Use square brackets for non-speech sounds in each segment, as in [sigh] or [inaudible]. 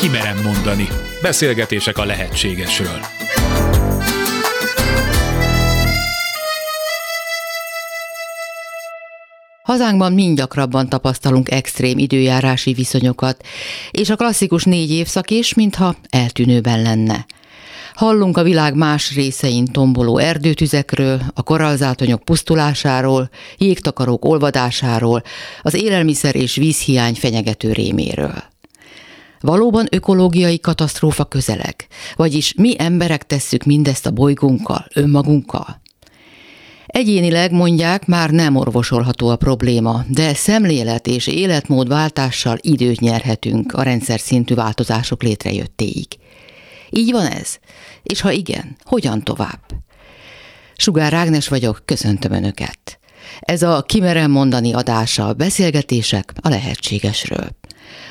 Kimerem mondani. Beszélgetések a lehetségesről. Hazánkban mind gyakrabban tapasztalunk extrém időjárási viszonyokat, és a klasszikus négy évszak is, mintha eltűnőben lenne. Hallunk a világ más részein tomboló erdőtüzekről, a korallzátonyok pusztulásáról, jégtakarók olvadásáról, az élelmiszer és vízhiány fenyegető réméről. Valóban ökológiai katasztrófa közeleg? Vagyis mi emberek tesszük mindezt a bolygónkkal, önmagunkkal? Egyénileg mondják, már nem orvosolható a probléma, de szemlélet és életmódváltással időt nyerhetünk a rendszer szintű változások létrejöttéig. Így van ez? És ha igen, hogyan tovább? Sugár Ágnes vagyok, köszöntöm Önöket. Ez a Kimerem mondani adása, beszélgetések a lehetségesről.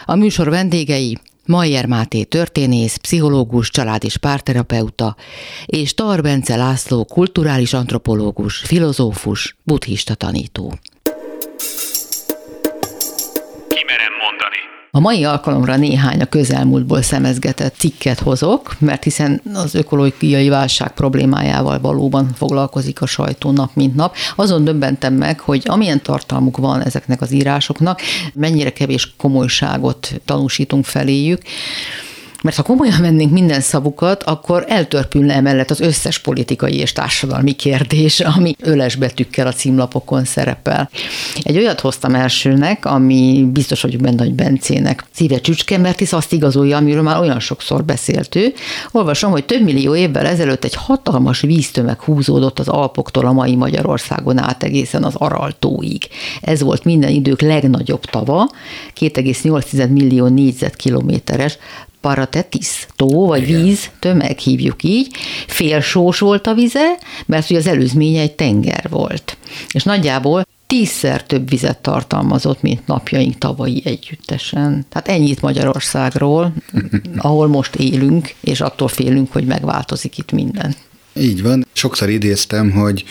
A műsor vendégei Majer Máté történész, pszichológus, család- és párterapeuta, és Tar Bence László kulturális antropológus, filozófus, buddhista tanító. A mai alkalomra néhány a közelmúltból szemezgetett cikket hozok, mert hiszen az ökológiai válság problémájával valóban foglalkozik a sajtó nap mint nap. Azon döbbentem meg, hogy amilyen tartalmuk van ezeknek az írásoknak, mennyire kevés komolyságot tanúsítunk feléjük. Mert ha komolyan vennénk minden szavukat, akkor eltörpülne emellett az összes politikai és társadalmi kérdés, ami öles betűkkel a címlapokon szerepel. Egy olyat hoztam elsőnek, ami biztos vagyok benne, hogy Bencének szíve csücske, mert hisz azt igazolja, amiről már olyan sokszor beszélt ő. Olvasom, hogy több millió évvel ezelőtt egy hatalmas víztömeg húzódott az Alpoktól a mai Magyarországon át egészen az Araltóig. Ez volt minden idők legnagyobb tava, 2,8 millió négyzetkilométeres, paratetis, tó vagy Igen. víz, tömeg hívjuk így, félsós volt a vize, mert ugye az előzménye egy tenger volt. És nagyjából tízszer több vizet tartalmazott, mint napjaink tavalyi együttesen. Tehát ennyit Magyarországról, [laughs] ahol most élünk, és attól félünk, hogy megváltozik itt minden. Így van. Sokszor idéztem, hogy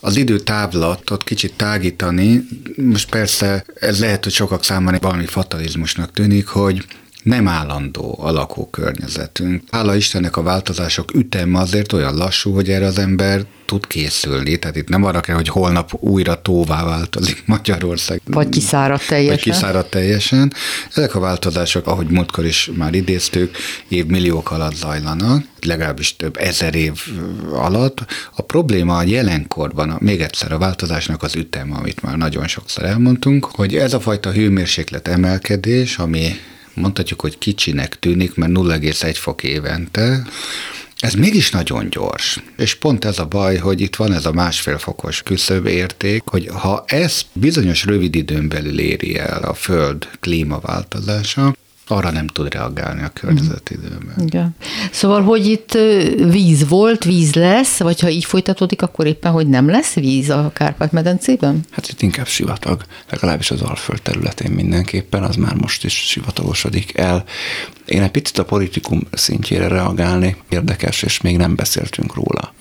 az időtávlatot kicsit tágítani, most persze ez lehet, hogy sokak számára valami fatalizmusnak tűnik, hogy nem állandó a lakókörnyezetünk. Hála Istennek a változások üteme azért olyan lassú, hogy erre az ember tud készülni. Tehát itt nem arra kell, hogy holnap újra tóvá változik Magyarország. Vagy kiszárad teljesen. Vagy kiszárad teljesen. Ezek a változások, ahogy múltkor is már idéztük, évmilliók alatt zajlanak, legalábbis több ezer év alatt. A probléma a jelenkorban, még egyszer a változásnak az üteme, amit már nagyon sokszor elmondtunk, hogy ez a fajta hőmérséklet emelkedés, ami mondhatjuk, hogy kicsinek tűnik, mert 0,1 fok évente, ez mégis nagyon gyors. És pont ez a baj, hogy itt van ez a másfél fokos küszöb érték, hogy ha ez bizonyos rövid időn belül éri el a Föld klímaváltozása, arra nem tud reagálni a környezetidőben. Igen. Szóval, hogy itt víz volt, víz lesz, vagy ha így folytatódik, akkor éppen, hogy nem lesz víz a Kárpát-medencében? Hát itt inkább sivatag, legalábbis az Alföld területén mindenképpen, az már most is sivatagosodik el. Én egy picit a politikum szintjére reagálni érdekes, és még nem beszéltünk róla.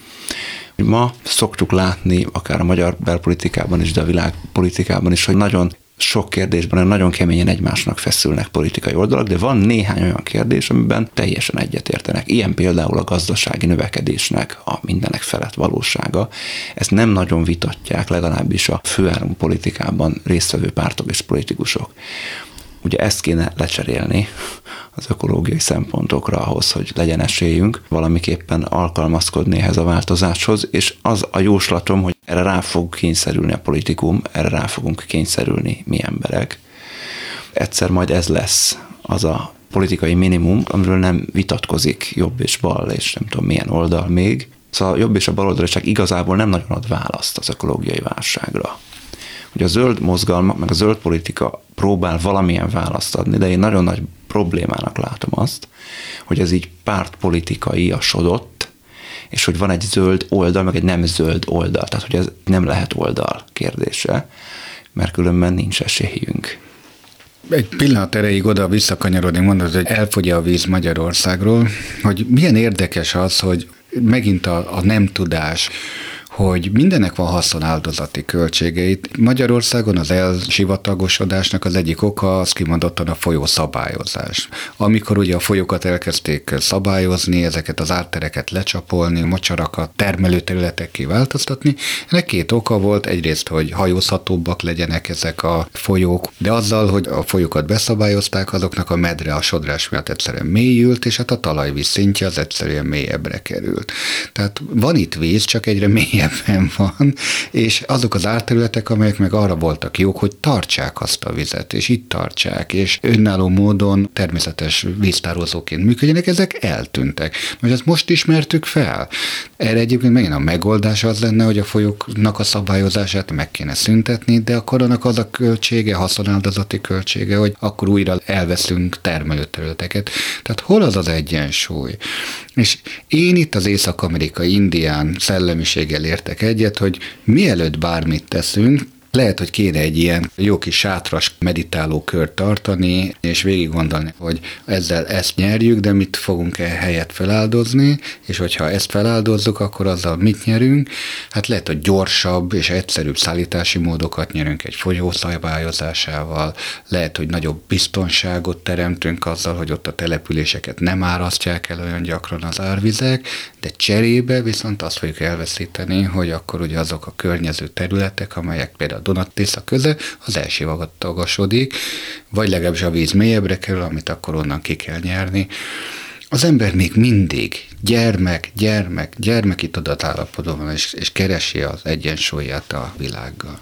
Ma szoktuk látni, akár a magyar belpolitikában is, de a világpolitikában is, hogy nagyon sok kérdésben nagyon keményen egymásnak feszülnek politikai oldalak, de van néhány olyan kérdés, amiben teljesen egyetértenek. Ilyen például a gazdasági növekedésnek a mindenek felett valósága. Ezt nem nagyon vitatják, legalábbis a főáramú politikában résztvevő pártok és politikusok. Ugye ezt kéne lecserélni az ökológiai szempontokra ahhoz, hogy legyen esélyünk valamiképpen alkalmazkodni ehhez a változáshoz, és az a jóslatom, hogy erre rá fog kényszerülni a politikum, erre rá fogunk kényszerülni mi emberek. Egyszer majd ez lesz az a politikai minimum, amiről nem vitatkozik jobb és bal, és nem tudom milyen oldal még. Szóval a jobb és a bal csak igazából nem nagyon ad választ az ökológiai válságra hogy a zöld mozgalmak, meg a zöld politika próbál valamilyen választ adni, de én nagyon nagy problémának látom azt, hogy ez így pártpolitikai a sodott, és hogy van egy zöld oldal, meg egy nem zöld oldal. Tehát, hogy ez nem lehet oldal kérdése, mert különben nincs esélyünk. Egy pillanat erejéig oda visszakanyarodni, mondod, hogy elfogy a víz Magyarországról, hogy milyen érdekes az, hogy megint a, a nem tudás, hogy mindennek van haszonáldozati költségeit. Magyarországon az elsivatagosodásnak az egyik oka az kimondottan a folyó szabályozás. Amikor ugye a folyókat elkezdték szabályozni, ezeket az áttereket lecsapolni, mocsarakat termelőterületekké változtatni, ennek két oka volt, egyrészt, hogy hajózhatóbbak legyenek ezek a folyók, de azzal, hogy a folyókat beszabályozták, azoknak a medre a sodrás miatt egyszerűen mélyült, és hát a talajvíz szintje az egyszerűen mélyebbre került. Tehát van itt víz, csak egyre mélyebben van, és azok az árterületek, amelyek meg arra voltak jók, hogy tartsák azt a vizet, és itt tartsák, és önálló módon természetes víztározóként működjenek, ezek eltűntek. Most ezt most ismertük fel. Erre egyébként megint a megoldás az lenne, hogy a folyóknak a szabályozását meg kéne szüntetni, de akkor annak az a költsége, haszonáldozati költsége, hogy akkor újra elveszünk termelőterületeket. Tehát hol az az egyensúly? És én itt az észak-amerikai indián szellemiséggel értek egyet, hogy mielőtt bármit teszünk, lehet, hogy kéne egy ilyen jó kis sátras meditáló kört tartani, és végig gondolni, hogy ezzel ezt nyerjük, de mit fogunk e helyet feláldozni, és hogyha ezt feláldozzuk, akkor azzal mit nyerünk? Hát lehet, hogy gyorsabb és egyszerűbb szállítási módokat nyerünk egy folyó szabályozásával, lehet, hogy nagyobb biztonságot teremtünk azzal, hogy ott a településeket nem árasztják el olyan gyakran az árvizek, de cserébe viszont azt fogjuk elveszíteni, hogy akkor ugye azok a környező területek, amelyek például Tisza köze, az elsivatagosodik, vagy legalábbis a víz mélyebbre kerül, amit akkor onnan ki kell nyerni. Az ember még mindig gyermek, gyermek, gyermeki tudatállapotban van, és, és keresi az egyensúlyát a világgal.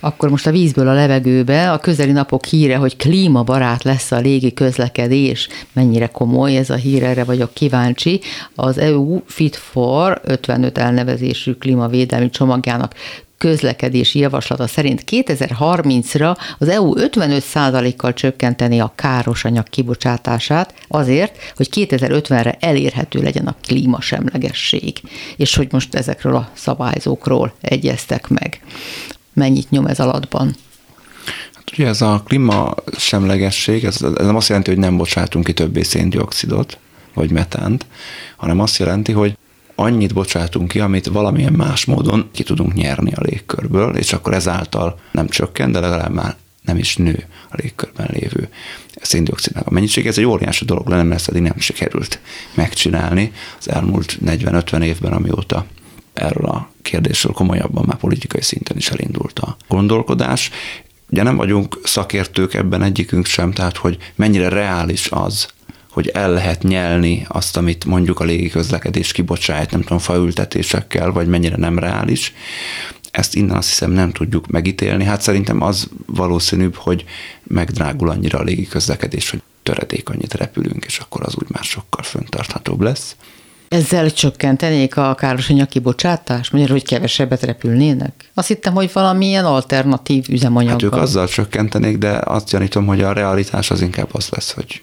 Akkor most a vízből a levegőbe a közeli napok híre, hogy klímabarát lesz a légi közlekedés. Mennyire komoly ez a hír, erre vagyok kíváncsi. Az EU Fit for 55 elnevezésű klímavédelmi csomagjának közlekedési javaslata szerint 2030-ra az EU 55%-kal csökkenteni a káros anyag kibocsátását azért, hogy 2050-re elérhető legyen a klímasemlegesség, és hogy most ezekről a szabályzókról egyeztek meg. Mennyit nyom ez alatban? Hát ugye ez a klímasemlegesség, ez, ez nem azt jelenti, hogy nem bocsátunk ki többé széndiokszidot, vagy metánt, hanem azt jelenti, hogy annyit bocsátunk ki, amit valamilyen más módon ki tudunk nyerni a légkörből, és akkor ezáltal nem csökken, de legalább már nem is nő a légkörben lévő széndiokszidnak a mennyiség. Ez egy óriási dolog lenne, mert ezt eddig nem sikerült megcsinálni az elmúlt 40-50 évben, amióta erről a kérdésről komolyabban már politikai szinten is elindult a gondolkodás. Ugye nem vagyunk szakértők ebben egyikünk sem, tehát hogy mennyire reális az, hogy el lehet nyelni azt, amit mondjuk a légiközlekedés kibocsát, nem tudom, faültetésekkel, vagy mennyire nem reális. Ezt innen azt hiszem nem tudjuk megítélni. Hát szerintem az valószínűbb, hogy megdrágul annyira a légiközlekedés, hogy töredék annyit repülünk, és akkor az úgy már sokkal föntarthatóbb lesz. Ezzel csökkentenék a károsanyag kibocsátást? Magyarul, hogy kevesebbet repülnének? Azt hittem, hogy valamilyen alternatív üzemanyag. Hát ők azzal csökkentenék, de azt gyanítom, hogy a realitás az inkább az lesz, hogy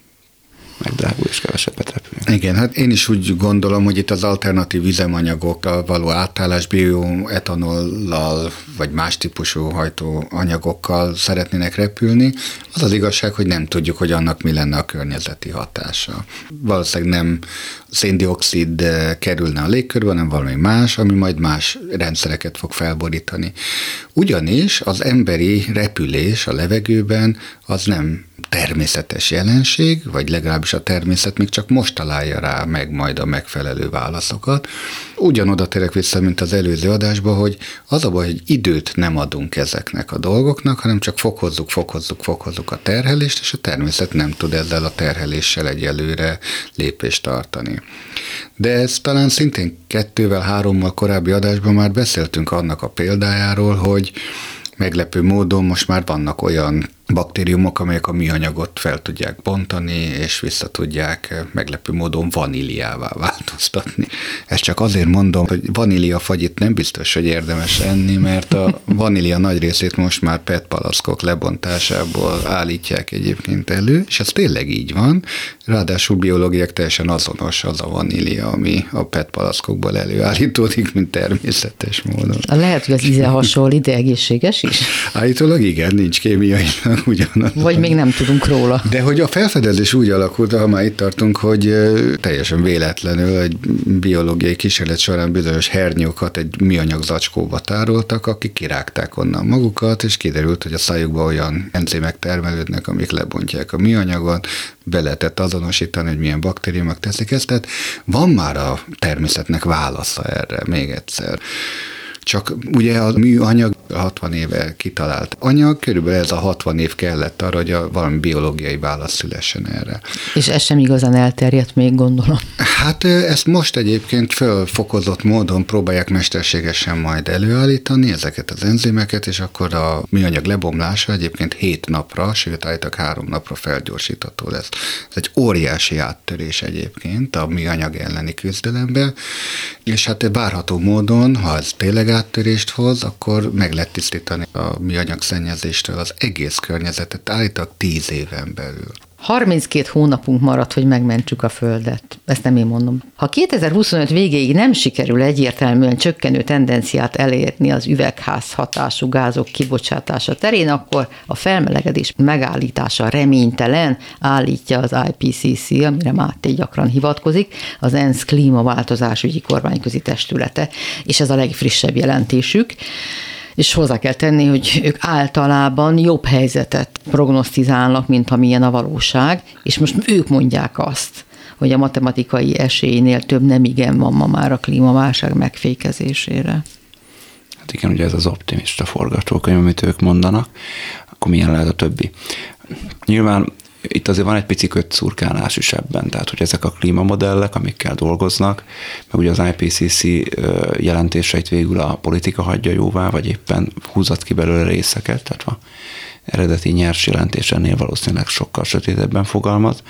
megdrágul és kevesebbet repülünk. Igen, hát én is úgy gondolom, hogy itt az alternatív üzemanyagokkal való átállás bioetanollal vagy más típusú hajtóanyagokkal szeretnének repülni. Az az igazság, hogy nem tudjuk, hogy annak mi lenne a környezeti hatása. Valószínűleg nem széndiokszid kerülne a légkörbe, hanem valami más, ami majd más rendszereket fog felborítani. Ugyanis az emberi repülés a levegőben az nem természetes jelenség, vagy legalábbis a természet még csak most találja rá meg majd a megfelelő válaszokat. Ugyanoda térek vissza, mint az előző adásban, hogy az a baj, hogy időt nem adunk ezeknek a dolgoknak, hanem csak fokozzuk, fokozzuk, fokozzuk a terhelést, és a természet nem tud ezzel a terheléssel egyelőre lépést tartani. De ez talán szintén kettővel, hárommal korábbi adásban már beszéltünk annak a példájáról, hogy meglepő módon most már vannak olyan baktériumok, amelyek a műanyagot fel tudják bontani, és vissza tudják meglepő módon vaníliává változtatni. Ezt csak azért mondom, hogy vanília fagyit nem biztos, hogy érdemes enni, mert a vanília nagy részét most már PET palaszkok lebontásából állítják egyébként elő, és ez tényleg így van. Ráadásul biológiák teljesen azonos az a vanília, ami a PET palaszkokból előállítódik, mint természetes módon. Lehet, hogy az íze hasonlít, de egészséges is? Állítólag igen, nincs kémiai [laughs] ugyanaz. Vagy még nem tudunk róla. De hogy a felfedezés úgy alakult, ha már itt tartunk, hogy teljesen véletlenül egy biológiai kísérlet során bizonyos hernyókat egy műanyag zacskóba tároltak, akik kirágták onnan magukat, és kiderült, hogy a szájukban olyan enzimek termelődnek, amik lebontják a műanyagot, be lehetett azonosítani, hogy milyen baktériumok teszik ezt, tehát van már a természetnek válasza erre, még egyszer. Csak ugye a műanyag 60 éve kitalált anyag, körülbelül ez a 60 év kellett arra, hogy a valami biológiai válasz szülessen erre. És ez sem igazán elterjedt még, gondolom. Hát ezt most egyébként fölfokozott módon próbálják mesterségesen majd előállítani ezeket az enzimeket, és akkor a műanyag lebomlása egyébként 7 napra, sőt állítak 3 napra felgyorsítható lesz. Ez egy óriási áttörés egyébként a műanyag elleni küzdelemben, és hát várható módon, ha ez tényleg áttörést hoz, akkor meg lehet tisztítani a műanyag szennyezéstől az egész környezetet, állítak tíz éven belül. 32 hónapunk maradt, hogy megmentsük a Földet. Ezt nem én mondom. Ha 2025 végéig nem sikerül egyértelműen csökkenő tendenciát elérni az üvegház hatású gázok kibocsátása terén, akkor a felmelegedés megállítása reménytelen, állítja az IPCC, amire Máté gyakran hivatkozik, az ENSZ klímaváltozásügyi kormányközi testülete, és ez a legfrissebb jelentésük és hozzá kell tenni, hogy ők általában jobb helyzetet prognosztizálnak, mint amilyen a valóság, és most ők mondják azt, hogy a matematikai esélynél több nem igen van ma már a klímaválság megfékezésére. Hát igen, ugye ez az optimista forgatókönyv, amit ők mondanak, akkor milyen lehet a többi? Nyilván itt azért van egy pici kötszurkálás is ebben, tehát hogy ezek a klímamodellek, amikkel dolgoznak, meg ugye az IPCC jelentéseit végül a politika hagyja jóvá, vagy éppen húzat ki belőle részeket, tehát a eredeti nyers jelentés ennél valószínűleg sokkal sötétebben fogalmaz.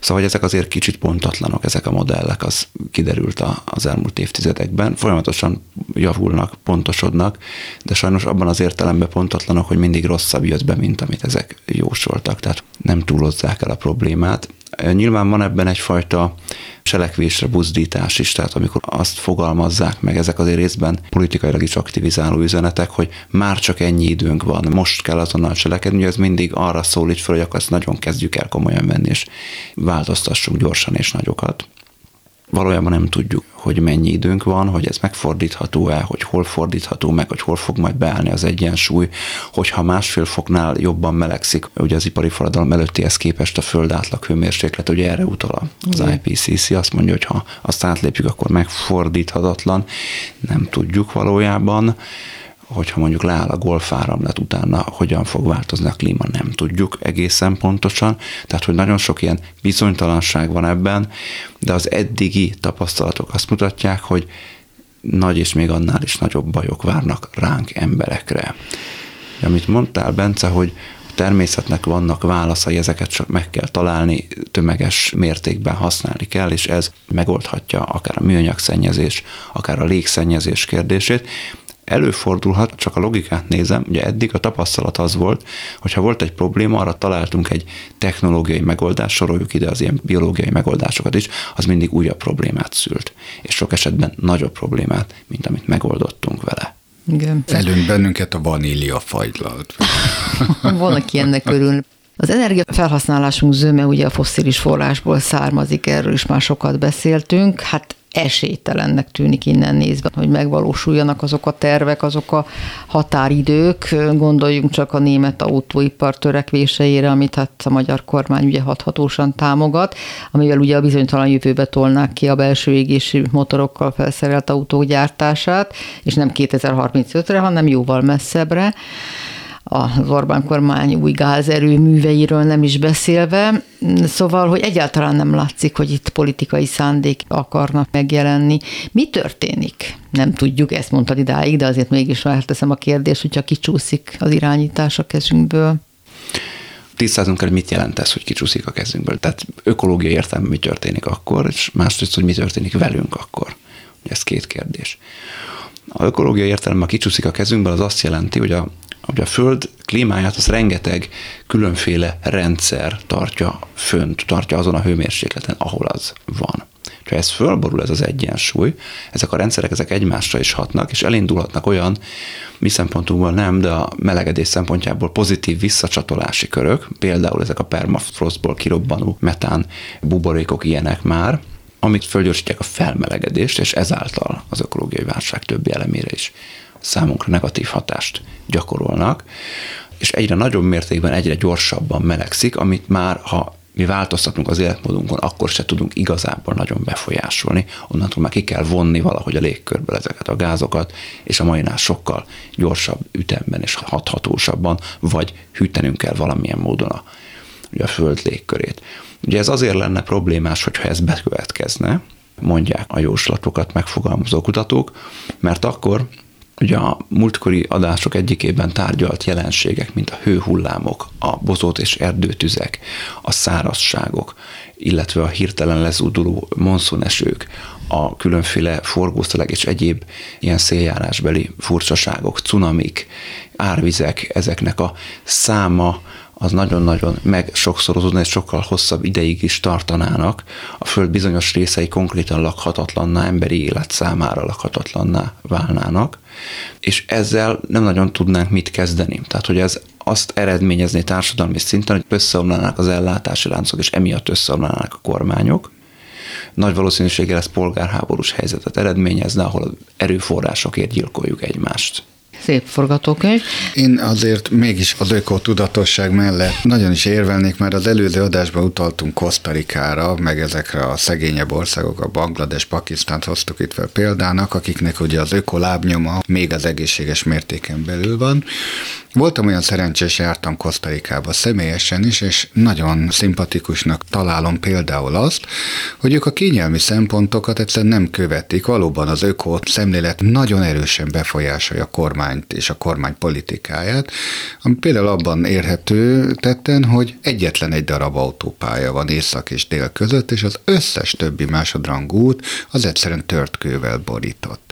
Szóval, hogy ezek azért kicsit pontatlanok, ezek a modellek, az kiderült az elmúlt évtizedekben. Folyamatosan javulnak, pontosodnak, de sajnos abban az értelemben pontatlanok, hogy mindig rosszabb jött be, mint amit ezek jósoltak. Tehát nem túlozzák el a problémát. Nyilván van ebben egyfajta selekvésre buzdítás is, tehát amikor azt fogalmazzák meg, ezek azért részben politikailag is aktivizáló üzenetek, hogy már csak ennyi időnk van, most kell azonnal cselekedni, ez mindig arra szólít fel, hogy akkor ezt nagyon kezdjük el komolyan venni, és változtassunk gyorsan és nagyokat. Valójában nem tudjuk, hogy mennyi időnk van, hogy ez megfordítható-e, hogy hol fordítható meg, hogy hol fog majd beállni az egyensúly, hogyha másfél foknál jobban melegszik, ugye az ipari forradalom előttihez képest a föld átlag hőmérséklet, ugye erre utal az IPCC, azt mondja, hogy ha azt átlépjük, akkor megfordíthatatlan, nem tudjuk valójában hogyha mondjuk leáll a golfáramlat utána, hogyan fog változni a klíma, nem tudjuk egészen pontosan. Tehát, hogy nagyon sok ilyen bizonytalanság van ebben, de az eddigi tapasztalatok azt mutatják, hogy nagy és még annál is nagyobb bajok várnak ránk emberekre. Amit mondtál, Bence, hogy a természetnek vannak válaszai, ezeket csak meg kell találni, tömeges mértékben használni kell, és ez megoldhatja akár a műanyag szennyezés, akár a légszennyezés kérdését, előfordulhat, csak a logikát nézem, ugye eddig a tapasztalat az volt, hogy ha volt egy probléma, arra találtunk egy technológiai megoldást, soroljuk ide az ilyen biológiai megoldásokat is, az mindig újabb problémát szült. És sok esetben nagyobb problémát, mint amit megoldottunk vele. Igen. Előn bennünket a vanília fagylalt. Van, aki ennek örül. Az energiafelhasználásunk zöme ugye a fosszilis forrásból származik, erről is már sokat beszéltünk. Hát esélytelennek tűnik innen nézve, hogy megvalósuljanak azok a tervek, azok a határidők. Gondoljunk csak a német autóipar törekvéseire, amit hát a magyar kormány ugye hathatósan támogat, amivel ugye a bizonytalan jövőbe tolnák ki a belső égési motorokkal felszerelt autók gyártását, és nem 2035-re, hanem jóval messzebbre az Orbán kormány új gázerőműveiről nem is beszélve. Szóval, hogy egyáltalán nem látszik, hogy itt politikai szándék akarnak megjelenni. Mi történik? Nem tudjuk, ezt mondtad idáig, de azért mégis felteszem a kérdést, hogyha kicsúszik az irányítás a kezünkből. Tisztázunk el, mit jelent ez, hogy kicsúszik a kezünkből. Tehát ökológiai értelme mi történik akkor, és másrészt, hogy mi történik velünk akkor. Ez két kérdés. A ökológiai értelme, ha kicsúszik a kezünkből, az azt jelenti, hogy a Ugye a Föld klímáját az rengeteg különféle rendszer tartja fönt, tartja azon a hőmérsékleten, ahol az van. Ha ez fölborul, ez az egyensúly, ezek a rendszerek ezek egymásra is hatnak, és elindulhatnak olyan, mi szempontunkból nem, de a melegedés szempontjából pozitív visszacsatolási körök, például ezek a permafrostból kirobbanó metán buborékok ilyenek már, amik fölgyorsítják a felmelegedést, és ezáltal az ökológiai válság többi elemére is számunkra negatív hatást gyakorolnak, és egyre nagyobb mértékben, egyre gyorsabban melegszik, amit már, ha mi változtatunk az életmódunkon, akkor se tudunk igazából nagyon befolyásolni. Onnantól már ki kell vonni valahogy a légkörből ezeket a gázokat, és a mainál sokkal gyorsabb ütemben és hathatósabban, vagy hűtenünk kell valamilyen módon a, ugye a föld légkörét. Ugye ez azért lenne problémás, hogyha ez bekövetkezne, mondják a jóslatokat megfogalmazó kutatók, mert akkor Ugye a múltkori adások egyikében tárgyalt jelenségek, mint a hőhullámok, a bozót és erdőtüzek, a szárazságok, illetve a hirtelen lezúduló monszunesők, a különféle forgószalag és egyéb ilyen széljárásbeli furcsaságok, cunamik, árvizek, ezeknek a száma, az nagyon-nagyon meg sokszorozódna, és sokkal hosszabb ideig is tartanának. A Föld bizonyos részei konkrétan lakhatatlanná, emberi élet számára lakhatatlanná válnának, és ezzel nem nagyon tudnánk mit kezdeni. Tehát, hogy ez azt eredményezni társadalmi szinten, hogy összeomlanának az ellátási láncok, és emiatt összeomlanának a kormányok. Nagy valószínűséggel ez polgárháborús helyzetet eredményezne, ahol erőforrásokért gyilkoljuk egymást szép forgatókönyv. Én azért mégis az ökotudatosság mellett nagyon is érvelnék, mert az előző adásban utaltunk Kosztarikára, meg ezekre a szegényebb országok, a Banglades, Pakisztánt hoztuk itt fel példának, akiknek ugye az ökolábnyoma még az egészséges mértéken belül van. Voltam olyan szerencsés, jártam Kosztarikába személyesen is, és nagyon szimpatikusnak találom például azt, hogy ők a kényelmi szempontokat egyszerűen nem követik. Valóban az öko szemlélet nagyon erősen befolyásolja a kormányt és a kormány politikáját, ami például abban érhető tetten, hogy egyetlen egy darab autópálya van észak és dél között, és az összes többi másodrangú út az egyszerűen tört kővel borított.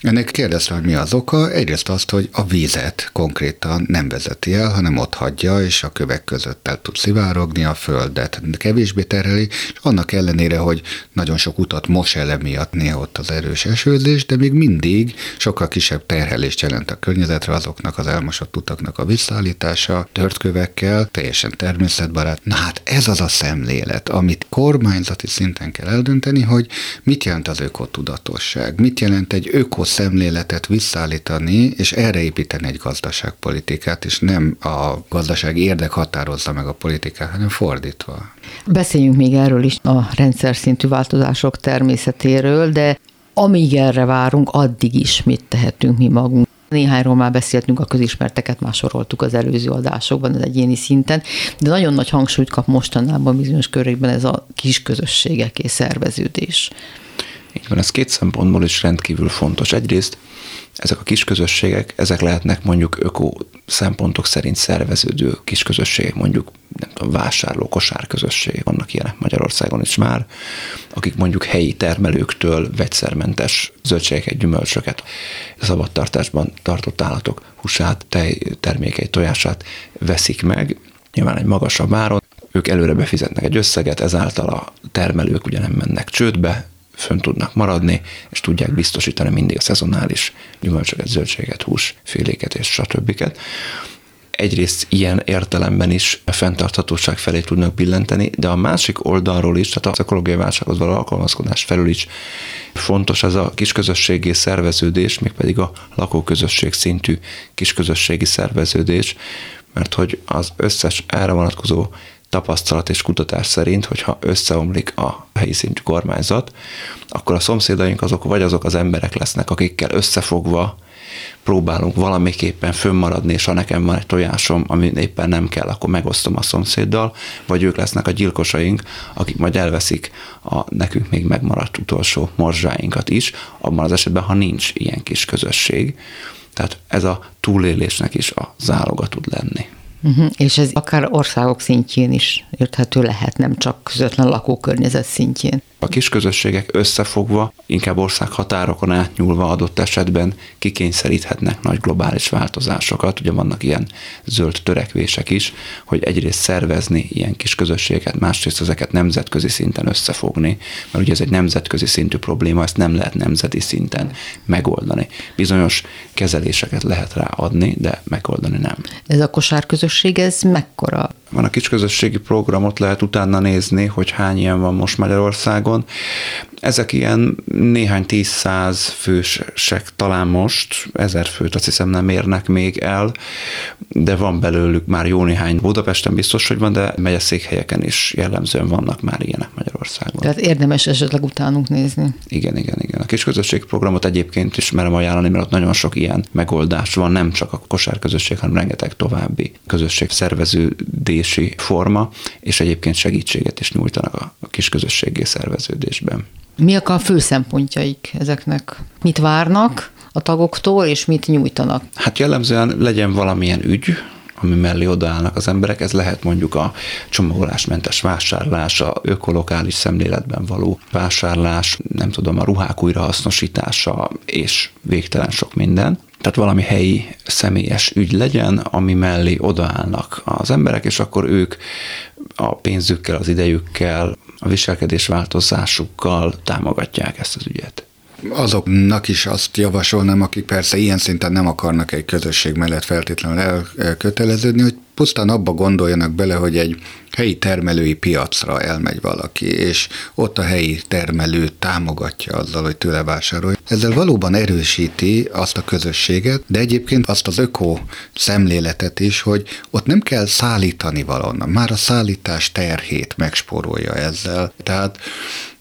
Ennek kérdezte, hogy mi az oka. Egyrészt azt, hogy a vízet konkrétan nem vezeti el, hanem ott hagyja, és a kövek között el tud szivárogni, a földet kevésbé terheli, és annak ellenére, hogy nagyon sok utat mos el emiatt néha ott az erős esőzés, de még mindig sokkal kisebb terhelést jelent a környezetre azoknak az elmosott utaknak a visszaállítása, tört kövekkel, teljesen természetbarát. Na hát ez az a szemlélet, amit kormányzati szinten kell eldönteni, hogy mit jelent az ökotudatosság, mit jelent egy öko szemléletet visszaállítani, és erre építeni egy gazdaságpolitikát, és nem a gazdaság érdek határozza meg a politikát, hanem fordítva. Beszéljünk még erről is a rendszer szintű változások természetéről, de amíg erre várunk, addig is mit tehetünk mi magunk. Néhányról már beszéltünk, a közismerteket már soroltuk az előző adásokban, az egyéni szinten, de nagyon nagy hangsúlyt kap mostanában bizonyos körökben ez a kis közösségeké szerveződés. Így van, ez két szempontból is rendkívül fontos. Egyrészt ezek a kisközösségek, ezek lehetnek mondjuk öko szempontok szerint szerveződő kisközösségek, mondjuk nem tudom, vásárló, kosárközösségek, vannak ilyenek Magyarországon is már, akik mondjuk helyi termelőktől vegyszermentes zöldségeket, gyümölcsöket, szabadtartásban tartott állatok húsát, tej termékeit, tojását veszik meg, nyilván egy magasabb áron, ők előre befizetnek egy összeget, ezáltal a termelők ugye nem mennek csődbe, fönn tudnak maradni, és tudják biztosítani mindig a szezonális gyümölcsöket, zöldséget, hús, féléket és stb. Egyrészt ilyen értelemben is a fenntarthatóság felé tudnak billenteni, de a másik oldalról is, tehát az ökológiai válsághoz való alkalmazkodás felül is fontos az a kisközösségi szerveződés, mégpedig a lakóközösség szintű kisközösségi szerveződés, mert hogy az összes erre vonatkozó tapasztalat és kutatás szerint, hogyha összeomlik a helyi szintű kormányzat, akkor a szomszédaink azok vagy azok az emberek lesznek, akikkel összefogva próbálunk valamiképpen fönnmaradni, és ha nekem van egy tojásom, ami éppen nem kell, akkor megosztom a szomszéddal, vagy ők lesznek a gyilkosaink, akik majd elveszik a nekünk még megmaradt utolsó morzsáinkat is, abban az esetben, ha nincs ilyen kis közösség. Tehát ez a túlélésnek is a záloga tud lenni. Uh-huh. És ez akár országok szintjén is érthető lehet, nem csak közvetlen lakókörnyezet szintjén. A kis közösségek összefogva, inkább ország határokon átnyúlva adott esetben kikényszeríthetnek nagy globális változásokat. Ugye vannak ilyen zöld törekvések is, hogy egyrészt szervezni ilyen kis közösségeket, másrészt ezeket nemzetközi szinten összefogni, mert ugye ez egy nemzetközi szintű probléma, ezt nem lehet nemzeti szinten megoldani. Bizonyos kezeléseket lehet rá adni, de megoldani nem. Ez a kosárközösség, ez mekkora? Van a kisközösségi programot, lehet utána nézni, hogy hány ilyen van most Magyarországon. Ezek ilyen néhány tíz-száz fősek talán most, ezer főt azt hiszem nem érnek még el, de van belőlük már jó néhány. Budapesten biztos, hogy van, de megyeszékhelyeken is jellemzően vannak már ilyenek Magyarországon. Tehát érdemes esetleg utánunk nézni. Igen, igen, igen. A kisközösségi programot egyébként is merem ajánlani, mert ott nagyon sok ilyen megoldás van, nem csak a kosárközösség, hanem rengeteg további közösség szerveződési forma, és egyébként segítséget is nyújtanak a kisközösségi szerveződésben. Miak a fő szempontjaik ezeknek? Mit várnak a tagoktól, és mit nyújtanak? Hát jellemzően legyen valamilyen ügy, ami mellé odaállnak az emberek. Ez lehet mondjuk a csomagolásmentes vásárlás, a ökolokális szemléletben való vásárlás, nem tudom, a ruhák újrahasznosítása, és végtelen sok minden. Tehát valami helyi, személyes ügy legyen, ami mellé odaállnak az emberek, és akkor ők a pénzükkel, az idejükkel, a viselkedés változásukkal támogatják ezt az ügyet. Azoknak is azt javasolnám, akik persze ilyen szinten nem akarnak egy közösség mellett feltétlenül elköteleződni, hogy pusztán abba gondoljanak bele, hogy egy helyi termelői piacra elmegy valaki, és ott a helyi termelő támogatja azzal, hogy tőle vásárolj. Ezzel valóban erősíti azt a közösséget, de egyébként azt az öko szemléletet is, hogy ott nem kell szállítani valonnan. Már a szállítás terhét megspórolja ezzel. Tehát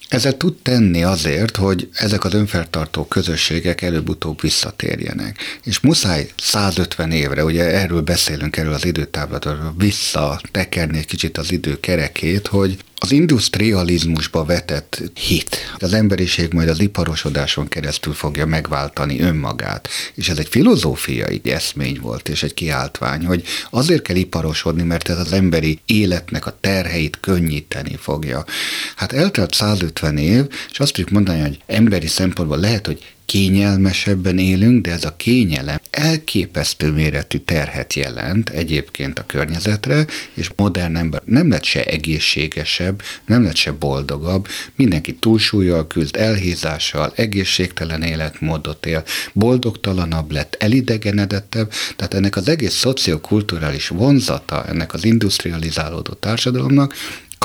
ezzel tud tenni azért, hogy ezek az önfeltartó közösségek előbb-utóbb visszatérjenek. És muszáj 150 évre, ugye erről beszélünk, erről az időtávlatról, visszatekerni egy kicsit az idő kerekét, hogy az industrializmusba vetett hit, az emberiség majd az iparosodáson keresztül fogja megváltani önmagát. És ez egy filozófiai eszmény volt, és egy kiáltvány, hogy azért kell iparosodni, mert ez az emberi életnek a terheit könnyíteni fogja. Hát eltelt 150 év, és azt tudjuk mondani, hogy emberi szempontból lehet, hogy kényelmesebben élünk, de ez a kényelem elképesztő méretű terhet jelent egyébként a környezetre, és modern ember nem lett se egészségesebb, nem lett se boldogabb, mindenki túlsúlyjal küzd, elhízással, egészségtelen életmódot él, boldogtalanabb lett, elidegenedettebb, tehát ennek az egész szociokulturális vonzata, ennek az industrializálódó társadalomnak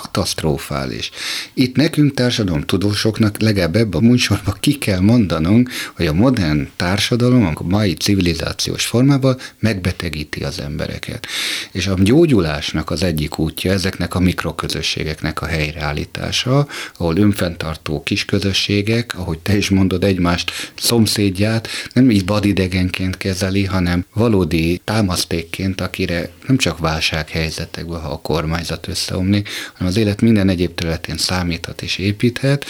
katasztrofális. Itt nekünk társadalomtudósoknak legalább ebben a műsorban ki kell mondanunk, hogy a modern társadalom a mai civilizációs formában megbetegíti az embereket. És a gyógyulásnak az egyik útja ezeknek a mikroközösségeknek a helyreállítása, ahol önfenntartó kisközösségek, ahogy te is mondod, egymást szomszédját nem így vadidegenként kezeli, hanem valódi támasztékként, akire nem csak válsághelyzetekben, ha a kormányzat összeomlik, hanem az élet minden egyéb területén számíthat és építhet.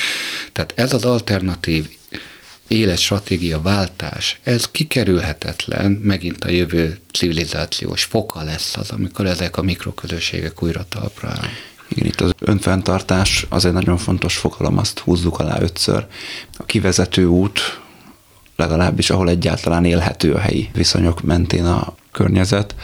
Tehát ez az alternatív életstratégia váltás, ez kikerülhetetlen, megint a jövő civilizációs foka lesz az, amikor ezek a mikroközösségek újra talpra áll. Igen, itt az önfenntartás az egy nagyon fontos fogalom, azt húzzuk alá ötször. A kivezető út, legalábbis ahol egyáltalán élhető a helyi viszonyok mentén a környezet,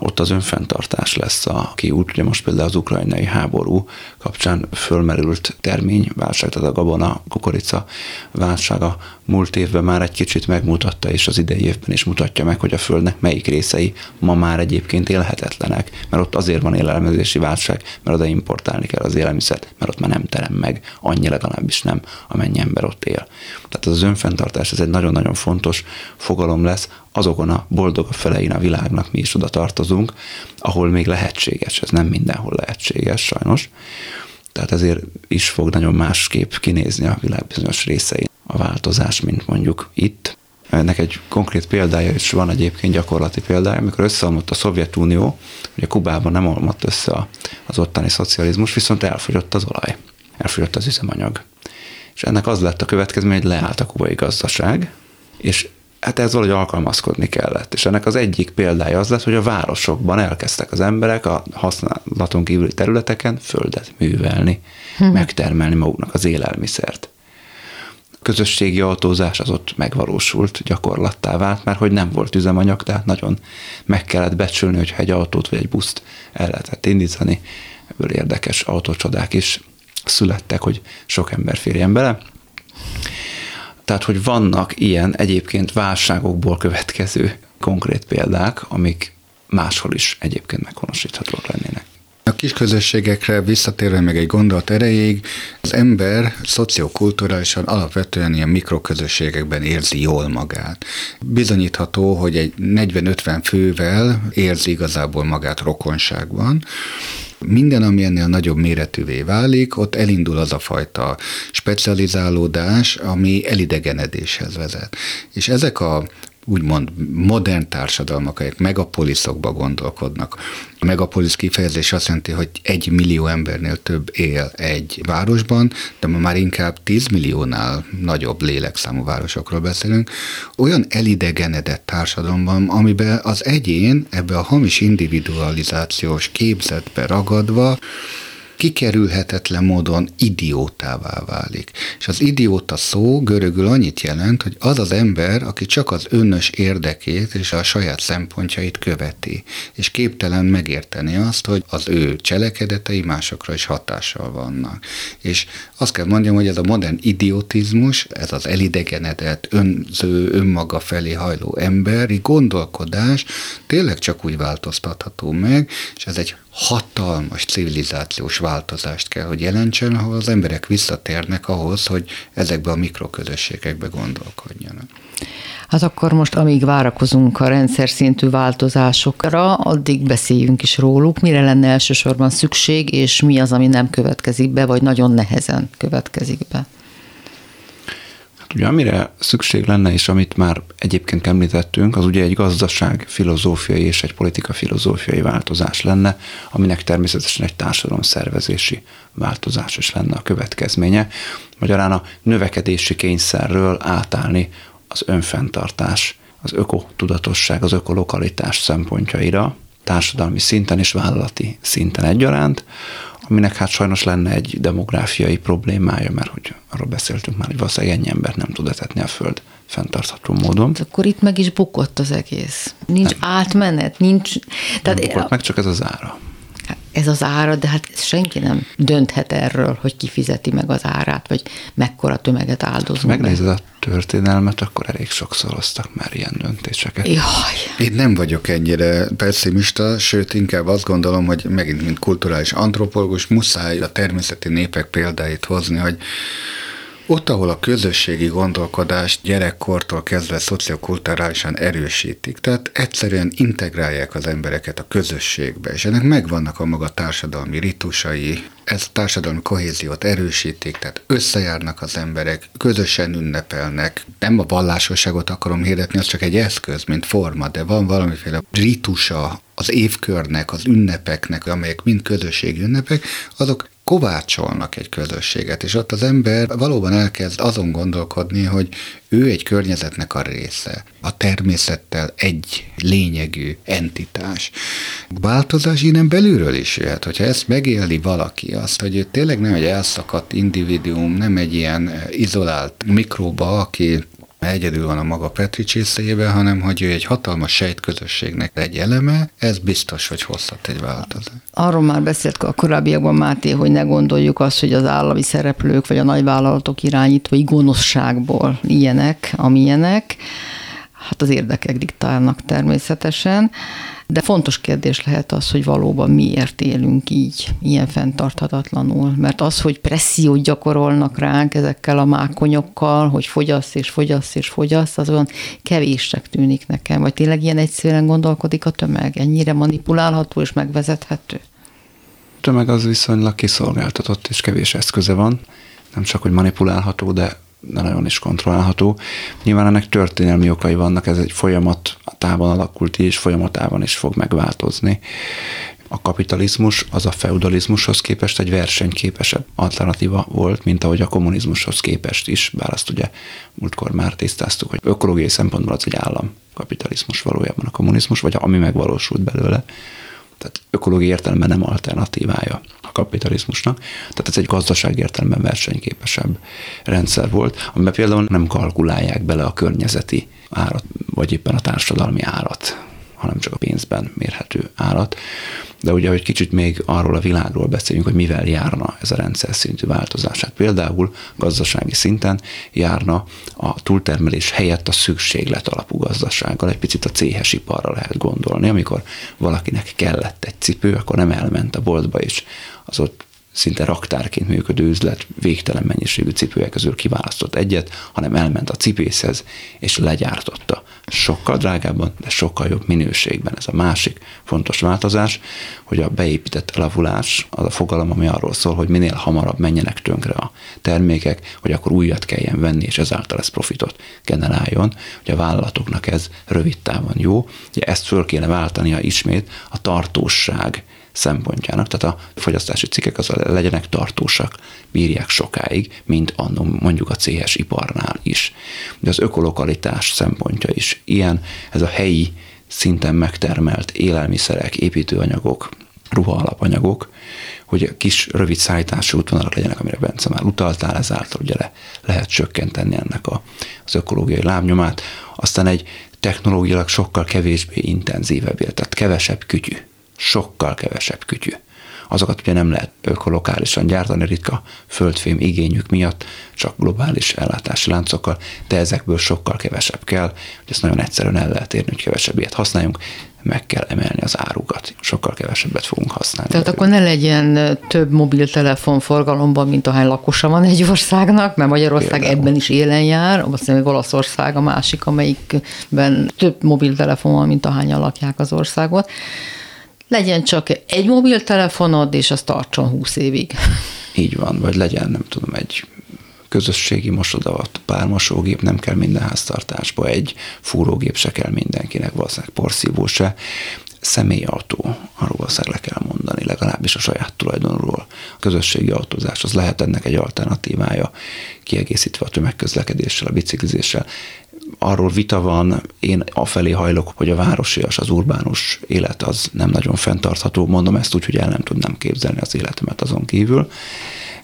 ott az önfenntartás lesz a kiút. Ugye most például az ukrajnai háború kapcsán fölmerült terményválság, tehát a gabona, kukorica válsága múlt évben már egy kicsit megmutatta, és az idei évben is mutatja meg, hogy a Földnek melyik részei ma már egyébként élhetetlenek, mert ott azért van élelmezési válság, mert oda importálni kell az élelmiszert, mert ott már nem terem meg, annyi legalábbis nem, amennyi ember ott él. Tehát az önfenntartás, ez egy nagyon-nagyon fontos fogalom lesz, azokon a boldogabb felein a világnak mi is oda tartozunk, ahol még lehetséges, ez nem mindenhol lehetséges sajnos, tehát ezért is fog nagyon másképp kinézni a világ bizonyos részein a változás, mint mondjuk itt. Ennek egy konkrét példája is van egyébként gyakorlati példája, amikor összeomlott a Szovjetunió, ugye Kubában nem olmott össze az ottani szocializmus, viszont elfogyott az olaj, elfogyott az üzemanyag. És ennek az lett a következmény, hogy leállt a kubai gazdaság, és hát ez valahogy alkalmazkodni kellett. És ennek az egyik példája az lett, hogy a városokban elkezdtek az emberek a használaton kívüli területeken földet művelni, hm. megtermelni maguknak az élelmiszert. A közösségi autózás az ott megvalósult, gyakorlattá vált, mert hogy nem volt üzemanyag, tehát nagyon meg kellett becsülni, hogyha egy autót vagy egy buszt el lehetett indítani. Ebből érdekes autócsodák is születtek, hogy sok ember férjen bele. Tehát, hogy vannak ilyen egyébként válságokból következő konkrét példák, amik máshol is egyébként meghonosíthatók lennének. A kis közösségekre visszatérve meg egy gondolat erejéig, az ember szociokulturálisan alapvetően ilyen mikroközösségekben érzi jól magát. Bizonyítható, hogy egy 40-50 fővel érzi igazából magát rokonságban, minden, ami ennél nagyobb méretűvé válik, ott elindul az a fajta specializálódás, ami elidegenedéshez vezet. És ezek a úgymond modern társadalmak, amelyek megapoliszokba gondolkodnak. A megapolisz kifejezés azt jelenti, hogy egy millió embernél több él egy városban, de ma már inkább 10 milliónál nagyobb lélekszámú városokról beszélünk. Olyan elidegenedett társadalomban, amiben az egyén ebbe a hamis individualizációs képzetbe ragadva kikerülhetetlen módon idiótává válik. Az idióta szó görögül annyit jelent, hogy az az ember, aki csak az önös érdekét és a saját szempontjait követi, és képtelen megérteni azt, hogy az ő cselekedetei másokra is hatással vannak. És azt kell mondjam, hogy ez a modern idiotizmus, ez az elidegenedett, önző, önmaga felé hajló emberi gondolkodás tényleg csak úgy változtatható meg, és ez egy hatalmas civilizációs változást kell, hogy jelentsen, ahol az emberek visszatérnek ahhoz, hogy ezekbe a mikroközösségekbe gondolkodjanak. Hát akkor most, amíg várakozunk a rendszer szintű változásokra, addig beszéljünk is róluk, mire lenne elsősorban szükség, és mi az, ami nem következik be, vagy nagyon nehezen következik be. Ugye amire szükség lenne, és amit már egyébként említettünk, az ugye egy gazdaság filozófiai és egy politika filozófiai változás lenne, aminek természetesen egy társadalom szervezési változás is lenne a következménye. Magyarán a növekedési kényszerről átállni az önfenntartás, az ökotudatosság, az ökolokalitás szempontjaira, társadalmi szinten és vállalati szinten egyaránt, aminek hát sajnos lenne egy demográfiai problémája, mert hogy arról beszéltünk már, hogy valószínűleg ennyi embert nem tud etetni a Föld fenntartható módon. Hát akkor itt meg is bukott az egész. Nincs nem. átmenet, nincs... Tehát nem bukott meg, csak ez az ára ez az ára, de hát senki nem dönthet erről, hogy kifizeti meg az árát, vagy mekkora tömeget áldozunk. Ha megnézed a történelmet, akkor elég sokszor hoztak már ilyen döntéseket. Jaj. Én nem vagyok ennyire pessimista, sőt inkább azt gondolom, hogy megint mint kulturális antropológus muszáj a természeti népek példáit hozni, hogy ott, ahol a közösségi gondolkodást gyerekkortól kezdve szociokulturálisan erősítik, tehát egyszerűen integrálják az embereket a közösségbe, és ennek megvannak a maga társadalmi ritusai, ez a társadalmi kohéziót erősítik, tehát összejárnak az emberek, közösen ünnepelnek. Nem a vallásosságot akarom hirdetni, az csak egy eszköz, mint forma, de van valamiféle ritusa az évkörnek, az ünnepeknek, amelyek mind közösségi ünnepek, azok kovácsolnak egy közösséget, és ott az ember valóban elkezd azon gondolkodni, hogy ő egy környezetnek a része, a természettel egy lényegű entitás. Változás innen belülről is jöhet, hogyha ezt megéli valaki, azt, hogy ő tényleg nem egy elszakadt individuum, nem egy ilyen izolált mikróba, aki egyedül van a maga Petri csészéjében, hanem hogy ő egy hatalmas sejtközösségnek egy eleme, ez biztos, hogy hozhat egy változást. Arról már beszélt a korábbiakban Máté, hogy ne gondoljuk azt, hogy az állami szereplők vagy a nagyvállalatok irányítói gonoszságból ilyenek, amilyenek. Hát az érdekek diktálnak természetesen. De fontos kérdés lehet az, hogy valóban miért élünk így, ilyen fenntarthatatlanul. Mert az, hogy pressziót gyakorolnak ránk ezekkel a mákonyokkal, hogy fogyasz és fogyasz és fogyasz, az olyan kevésnek tűnik nekem. Vagy tényleg ilyen egyszerűen gondolkodik a tömeg? Ennyire manipulálható és megvezethető? A tömeg az viszonylag kiszolgáltatott és kevés eszköze van. Nem csak, hogy manipulálható, de nagyon is kontrollálható. Nyilván ennek történelmi okai vannak, ez egy folyamat távon alakult és folyamatában is fog megváltozni. A kapitalizmus az a feudalizmushoz képest egy versenyképesebb alternatíva volt, mint ahogy a kommunizmushoz képest is, bár azt ugye múltkor már tisztáztuk, hogy ökológiai szempontból az egy állam kapitalizmus valójában a kommunizmus, vagy ami megvalósult belőle. Tehát ökológiai értelemben nem alternatívája kapitalizmusnak. Tehát ez egy gazdaság értelemben versenyképesebb rendszer volt, amiben például nem kalkulálják bele a környezeti árat, vagy éppen a társadalmi árat hanem csak a pénzben mérhető árat. De ugye, hogy kicsit még arról a világról beszéljünk, hogy mivel járna ez a rendszer szintű változás. Hát például gazdasági szinten járna a túltermelés helyett a szükséglet alapú gazdasággal. Egy picit a céhes iparra lehet gondolni. Amikor valakinek kellett egy cipő, akkor nem elment a boltba, és az ott szinte raktárként működő üzlet végtelen mennyiségű cipőek közül kiválasztott egyet, hanem elment a cipészhez és legyártotta. Sokkal drágábban, de sokkal jobb minőségben. Ez a másik fontos változás, hogy a beépített elavulás az a fogalom, ami arról szól, hogy minél hamarabb menjenek tönkre a termékek, hogy akkor újat kelljen venni, és ezáltal ez profitot generáljon. Hogy a vállalatoknak ez rövid távon jó. Ugye ezt föl kéne váltania ismét a tartóság szempontjának. Tehát a fogyasztási cikkek az legyenek tartósak, bírják sokáig, mint annó mondjuk a céhes iparnál is. De az ökolokalitás szempontja is ilyen, ez a helyi szinten megtermelt élelmiszerek, építőanyagok, ruha alapanyagok, hogy kis, rövid szállítású útvonalak legyenek, amire Bence már utaltál, ezáltal ugye le, lehet csökkenteni ennek a, az ökológiai lábnyomát. Aztán egy technológiailag sokkal kevésbé intenzívebb, tehát kevesebb kütyű sokkal kevesebb kütyű. Azokat ugye nem lehet ökolokálisan gyártani ritka földfém igényük miatt, csak globális ellátási láncokkal, de ezekből sokkal kevesebb kell, hogy ezt nagyon egyszerűen el lehet érni, hogy kevesebb ilyet használjunk, meg kell emelni az árukat. Sokkal kevesebbet fogunk használni. Tehát akkor ne legyen több mobiltelefon forgalomban, mint ahány lakosa van egy országnak, mert Magyarország Például. ebben is élen jár, azt hiszem, hogy Olaszország a másik, amelyikben több mobiltelefon van, mint ahányan lakják az országot legyen csak egy mobiltelefonod, és az tartson 20 évig. Így van, vagy legyen, nem tudom, egy közösségi mosodavat, pár mosógép nem kell minden háztartásba, egy fúrógép se kell mindenkinek, valószínűleg porszívó se. Személyautó, arról valószínűleg le kell mondani, legalábbis a saját tulajdonról. A közösségi autózás az lehet ennek egy alternatívája, kiegészítve a tömegközlekedéssel, a biciklizéssel arról vita van, én afelé hajlok, hogy a városias, az urbánus élet az nem nagyon fenntartható. Mondom ezt úgy, hogy el nem tudnám képzelni az életemet azon kívül.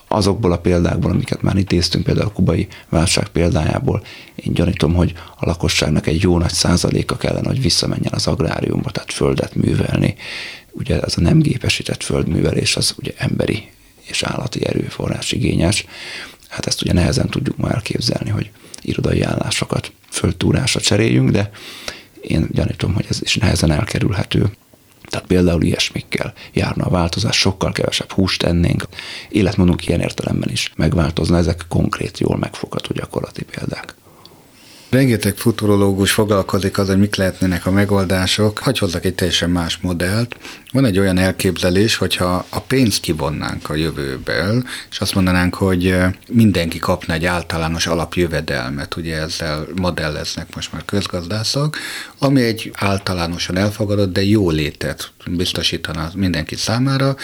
Azokból a példákból, amiket már idéztünk, például a kubai válság példájából, én gyanítom, hogy a lakosságnak egy jó nagy százaléka kellene, hogy visszamenjen az agráriumba, tehát földet művelni. Ugye ez a nem gépesített földművelés az ugye emberi és állati erőforrás igényes. Hát ezt ugye nehezen tudjuk ma elképzelni, hogy irodai állásokat föltúrásra cseréljünk, de én gyanítom, hogy ez is nehezen elkerülhető. Tehát például ilyesmikkel járna a változás, sokkal kevesebb húst ennénk. Életmódunk ilyen értelemben is megváltozna, ezek konkrét, jól megfogható gyakorlati példák. Rengeteg futurológus foglalkozik az, hogy mik lehetnének a megoldások. Hagy hozzak egy teljesen más modellt. Van egy olyan elképzelés, hogyha a pénzt kivonnánk a jövőből, és azt mondanánk, hogy mindenki kapna egy általános alapjövedelmet, ugye ezzel modelleznek most már közgazdászok, ami egy általánosan elfogadott, de jó létet biztosítana mindenki számára,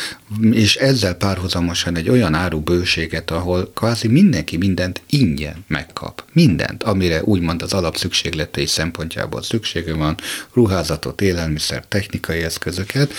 és ezzel párhuzamosan egy olyan árubőséget, ahol kvázi mindenki mindent ingyen megkap. Mindent, amire úgymond az alapszükségletei szempontjából szüksége van, ruházatot, élelmiszer, technikai eszközöket.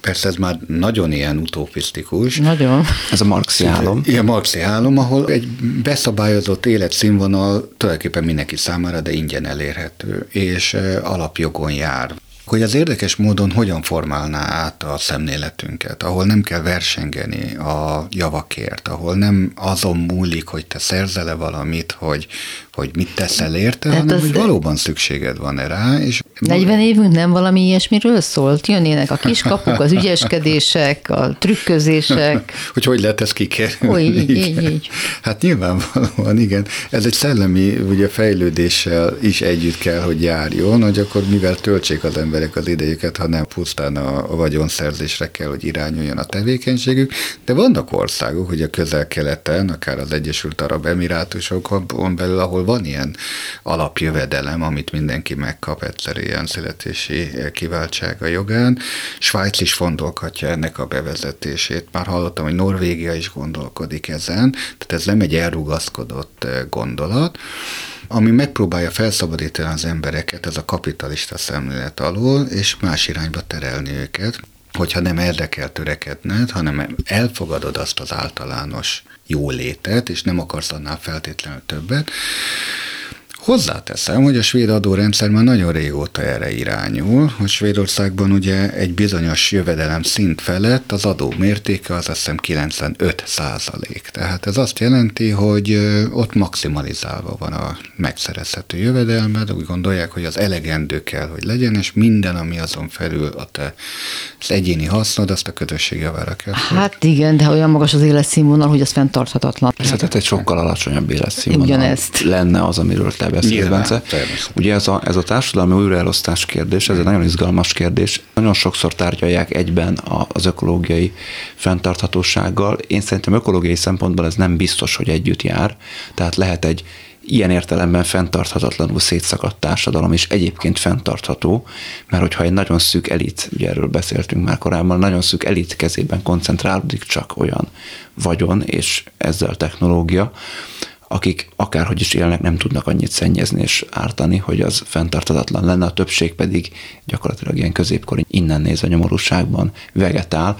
Persze ez már nagyon ilyen utopisztikus. Nagyon. Ez a marxi álom. Igen, marxi álom, ahol egy beszabályozott életszínvonal tulajdonképpen mindenki számára, de ingyen elérhető, és alapjogon jár hogy az érdekes módon hogyan formálná át a szemléletünket, ahol nem kell versengeni a javakért, ahol nem azon múlik, hogy te szerzel-e valamit, hogy, hogy mit teszel érte, hát hanem hogy valóban szükséged van rá. És 40 évünk nem valami ilyesmiről szólt? Jönnének a kiskapuk, az ügyeskedések, a trükközések. [laughs] hogy hogy lehet ezt kikerülni? Ó, így, így, így. Hát nyilvánvalóan, igen. Ez egy szellemi ugye, fejlődéssel is együtt kell, hogy járjon, hogy akkor mivel töltsék az emberek az idejüket, ha nem pusztán a, vagyonszerzésre kell, hogy irányuljon a tevékenységük. De vannak országok, hogy a közel-keleten, akár az Egyesült Arab Emirátusokon belül, ahol van ilyen alapjövedelem, amit mindenki megkap egyszer ilyen születési kiváltsága jogán. Svájc is fontolhatja ennek a bevezetését. Már hallottam, hogy Norvégia is gondolkodik ezen, tehát ez nem egy elrugaszkodott gondolat ami megpróbálja felszabadítani az embereket, ez a kapitalista szemlélet alól, és más irányba terelni őket hogyha nem erre kell törekedned, hanem elfogadod azt az általános jólétet, és nem akarsz annál feltétlenül többet, Hozzáteszem, hogy a svéd adórendszer már nagyon régóta erre irányul, hogy Svédországban ugye egy bizonyos jövedelem szint felett az adó mértéke az azt hiszem 95 százalék. Tehát ez azt jelenti, hogy ott maximalizálva van a megszerezhető jövedelmed, úgy gondolják, hogy az elegendő kell, hogy legyen, és minden, ami azon felül a te az egyéni hasznod, azt a közösség javára kell. Hát igen, de olyan magas az életszínvonal, hogy az fenntarthatatlan. Tehát egy sokkal alacsonyabb életszínvonal Ugyanezt. lenne az, amiről te beszélsz, Bence. Ugye ez a, ez a társadalmi újraelosztás kérdés, ez egy nagyon izgalmas kérdés. Nagyon sokszor tárgyalják egyben az ökológiai fenntarthatósággal. Én szerintem ökológiai szempontból ez nem biztos, hogy együtt jár. Tehát lehet egy ilyen értelemben fenntarthatatlanul szétszakadt társadalom is egyébként fenntartható, mert hogyha egy nagyon szűk elit, ugye erről beszéltünk már korábban, nagyon szűk elit kezében koncentrálódik csak olyan vagyon és ezzel technológia, akik akárhogy is élnek, nem tudnak annyit szennyezni és ártani, hogy az fenntartatatlan lenne, a többség pedig gyakorlatilag ilyen középkori innen nézve nyomorúságban vegetál,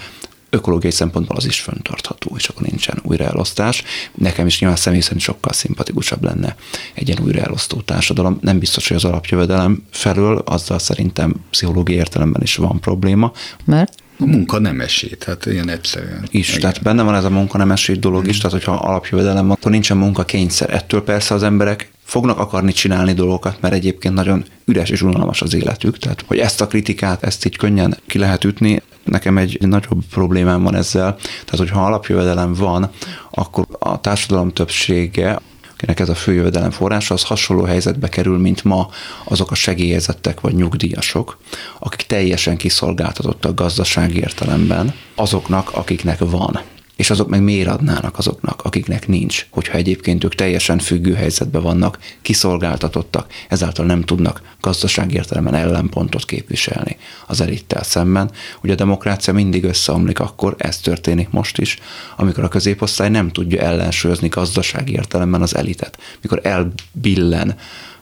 ökológiai szempontból az is föntartható, és akkor nincsen újraelosztás. Nekem is nyilván személy szerint sokkal szimpatikusabb lenne egy ilyen újraelosztó társadalom. Nem biztos, hogy az alapjövedelem felől, azzal szerintem pszichológiai értelemben is van probléma. Mert? A munka nem esít, hát ilyen egyszerűen. Is, Igen. tehát benne van ez a munka nem esít dolog mm. is, tehát hogyha alapjövedelem van, akkor nincsen munka kényszer. Ettől persze az emberek fognak akarni csinálni dolgokat, mert egyébként nagyon üres és unalmas az életük. Tehát, hogy ezt a kritikát, ezt így könnyen ki lehet ütni, nekem egy nagyobb problémám van ezzel. Tehát, hogyha alapjövedelem van, akkor a társadalom többsége akinek ez a fő jövedelem forrása, az hasonló helyzetbe kerül, mint ma azok a segélyezettek vagy nyugdíjasok, akik teljesen kiszolgáltatottak gazdasági értelemben azoknak, akiknek van és azok meg miért adnának azoknak, akiknek nincs, hogyha egyébként ők teljesen függő helyzetben vannak, kiszolgáltatottak, ezáltal nem tudnak gazdasági értelemben ellenpontot képviselni az elittel szemben. Ugye a demokrácia mindig összeomlik, akkor ez történik most is, amikor a középosztály nem tudja ellensúlyozni gazdasági értelemben az elitet, mikor elbillen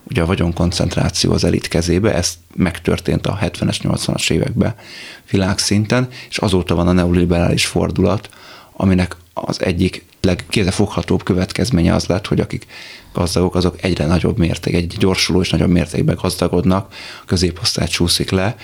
ugye a vagyonkoncentráció az elit kezébe, ez megtörtént a 70-es, 80-as években világszinten, és azóta van a neoliberális fordulat, aminek az egyik legkézefoghatóbb következménye az lett, hogy akik gazdagok, azok egyre nagyobb mérték, egy gyorsuló és nagyobb mértékben gazdagodnak, a középosztály csúszik le,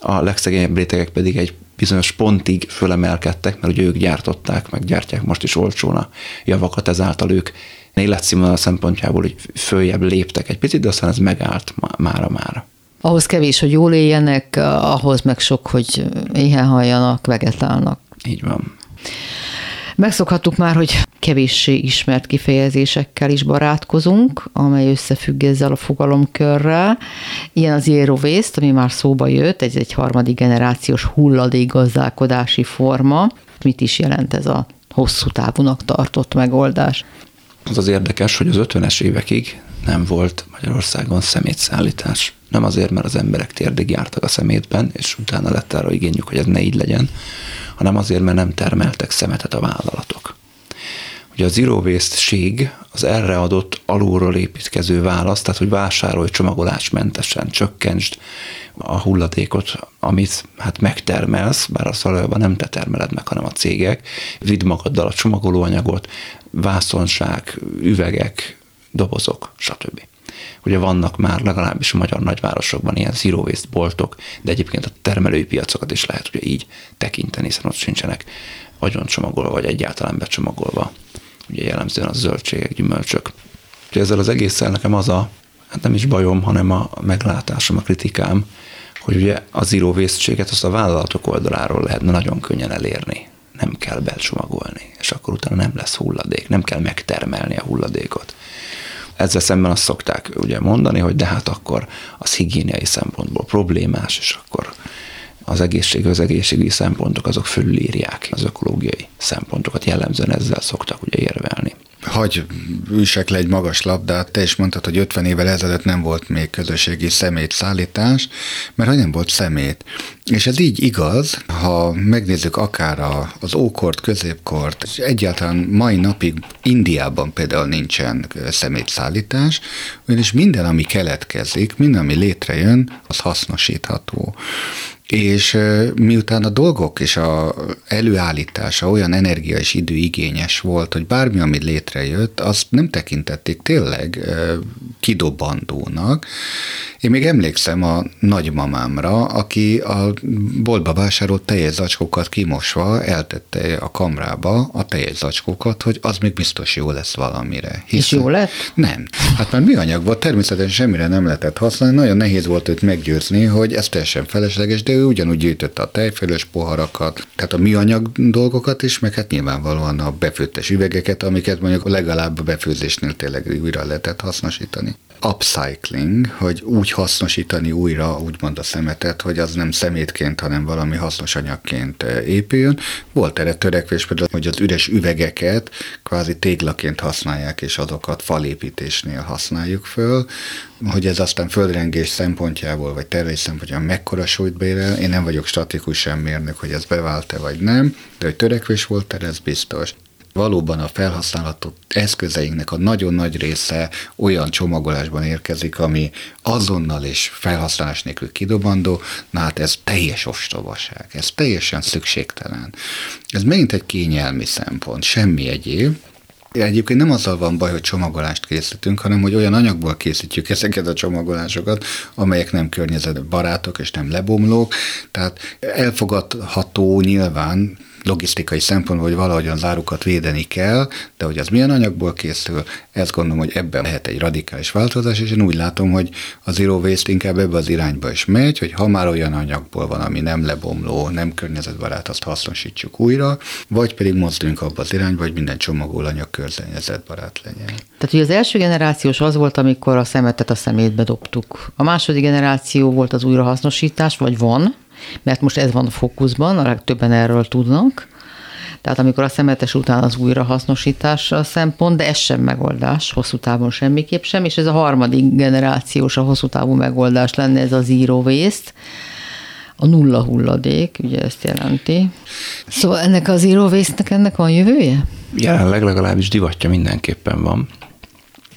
a legszegényebb rétegek pedig egy bizonyos pontig fölemelkedtek, mert ugye ők gyártották, meg gyártják most is olcsón a javakat, ezáltal ők életszínvonal szempontjából hogy följebb léptek egy picit, de aztán ez megállt mára mára. Ahhoz kevés, hogy jól éljenek, ahhoz meg sok, hogy éhen halljanak, vegetálnak. Így van. Megszokhattuk már, hogy kevéssé ismert kifejezésekkel is barátkozunk, amely összefügg ezzel a fogalomkörrel. Ilyen az zero waste, ami már szóba jött, ez egy harmadik generációs hulladékgazdálkodási forma. Mit is jelent ez a hosszú távúnak tartott megoldás? Az az érdekes, hogy az 50-es évekig nem volt Magyarországon szemétszállítás. Nem azért, mert az emberek térdig jártak a szemétben, és utána lett arra igényük, hogy ez ne így legyen, hanem azért, mert nem termeltek szemetet a vállalatok. Ugye a zero waste az erre adott alulról építkező válasz, tehát hogy vásárolj csomagolásmentesen, csökkentsd a hulladékot, amit hát megtermelsz, bár azt valójában nem te termeled meg, hanem a cégek, vidd magaddal a csomagolóanyagot, vászonság, üvegek, dobozok, stb. Ugye vannak már legalábbis a magyar nagyvárosokban ilyen zero waste boltok, de egyébként a termelői piacokat is lehet ugye így tekinteni, hiszen ott sincsenek agyoncsomagolva, vagy egyáltalán becsomagolva. Ugye jellemzően a zöldségek, gyümölcsök. Ugye ezzel az egésszel nekem az a, hát nem is bajom, hanem a meglátásom, a kritikám, hogy ugye a zero waste azt a vállalatok oldaláról lehetne nagyon könnyen elérni. Nem kell becsomagolni, és akkor utána nem lesz hulladék, nem kell megtermelni a hulladékot. Ezzel szemben azt szokták ugye mondani, hogy de hát akkor az higiéniai szempontból problémás, és akkor az egészség, az egészségügyi szempontok azok fölülírják az ökológiai szempontokat, jellemzően ezzel szoktak ugye érvelni. Hagy üsek le egy magas labdát, te is mondtad, hogy 50 évvel ezelőtt nem volt még közösségi szemétszállítás, mert hogy nem volt szemét. És ez így igaz, ha megnézzük akár az ókort, középkort, és egyáltalán mai napig Indiában például nincsen szemétszállítás, ugyanis minden, ami keletkezik, minden, ami létrejön, az hasznosítható. És miután a dolgok és a előállítása olyan energia és időigényes volt, hogy bármi, ami létrejött, azt nem tekintették tényleg kidobandónak. Én még emlékszem a nagymamámra, aki a boltba vásárolt tejezzacskókat kimosva eltette a kamrába a tejezzacskókat, hogy az még biztos jó lesz valamire. Hiszen, és jó lett? Nem. Hát már műanyag volt, természetesen semmire nem lehetett használni, nagyon nehéz volt őt meggyőzni, hogy ez teljesen felesleges, de ő ugyanúgy gyűjtötte a tejfölös poharakat, tehát a műanyag dolgokat is, meg hát nyilvánvalóan a befőttes üvegeket, amiket mondjuk legalább a befőzésnél tényleg újra lehetett hasznosítani upcycling, hogy úgy hasznosítani újra, úgymond a szemetet, hogy az nem szemétként, hanem valami hasznos anyagként eh, épüljön. Volt erre törekvés például, hogy az üres üvegeket kvázi téglaként használják, és azokat falépítésnél használjuk föl, hogy ez aztán földrengés szempontjából, vagy tervés szempontjából mekkora súlyt bérel. Én nem vagyok statikus sem mérnök, hogy ez bevált-e vagy nem, de hogy törekvés volt erre, ez biztos valóban a felhasználható eszközeinknek a nagyon nagy része olyan csomagolásban érkezik, ami azonnal és felhasználás nélkül kidobandó, na hát ez teljes ostobaság, ez teljesen szükségtelen. Ez megint egy kényelmi szempont, semmi egyéb, Egyébként nem azzal van baj, hogy csomagolást készítünk, hanem hogy olyan anyagból készítjük ezeket a csomagolásokat, amelyek nem környezetbarátok és nem lebomlók. Tehát elfogadható nyilván logisztikai szempontból, hogy valahogyan zárukat védeni kell, de hogy az milyen anyagból készül, ezt gondolom, hogy ebben lehet egy radikális változás, és én úgy látom, hogy az zero waste inkább ebbe az irányba is megy, hogy ha már olyan anyagból van, ami nem lebomló, nem környezetbarát, azt hasznosítsuk újra, vagy pedig mozduljunk abba az irányba, hogy minden csomagolanyag környezetbarát legyen. Tehát ugye az első generációs az volt, amikor a szemetet a szemétbe dobtuk. A második generáció volt az újrahasznosítás, vagy van, mert most ez van a fókuszban, a legtöbben erről tudnak. Tehát amikor a szemetes után az újrahasznosítás a szempont, de ez sem megoldás, hosszú távon semmiképp sem, és ez a harmadik generációs, a hosszú távú megoldás lenne ez a zero a nulla hulladék, ugye ezt jelenti. Szóval ennek az waste-nek ennek van jövője? Jelenleg legalábbis divatja mindenképpen van.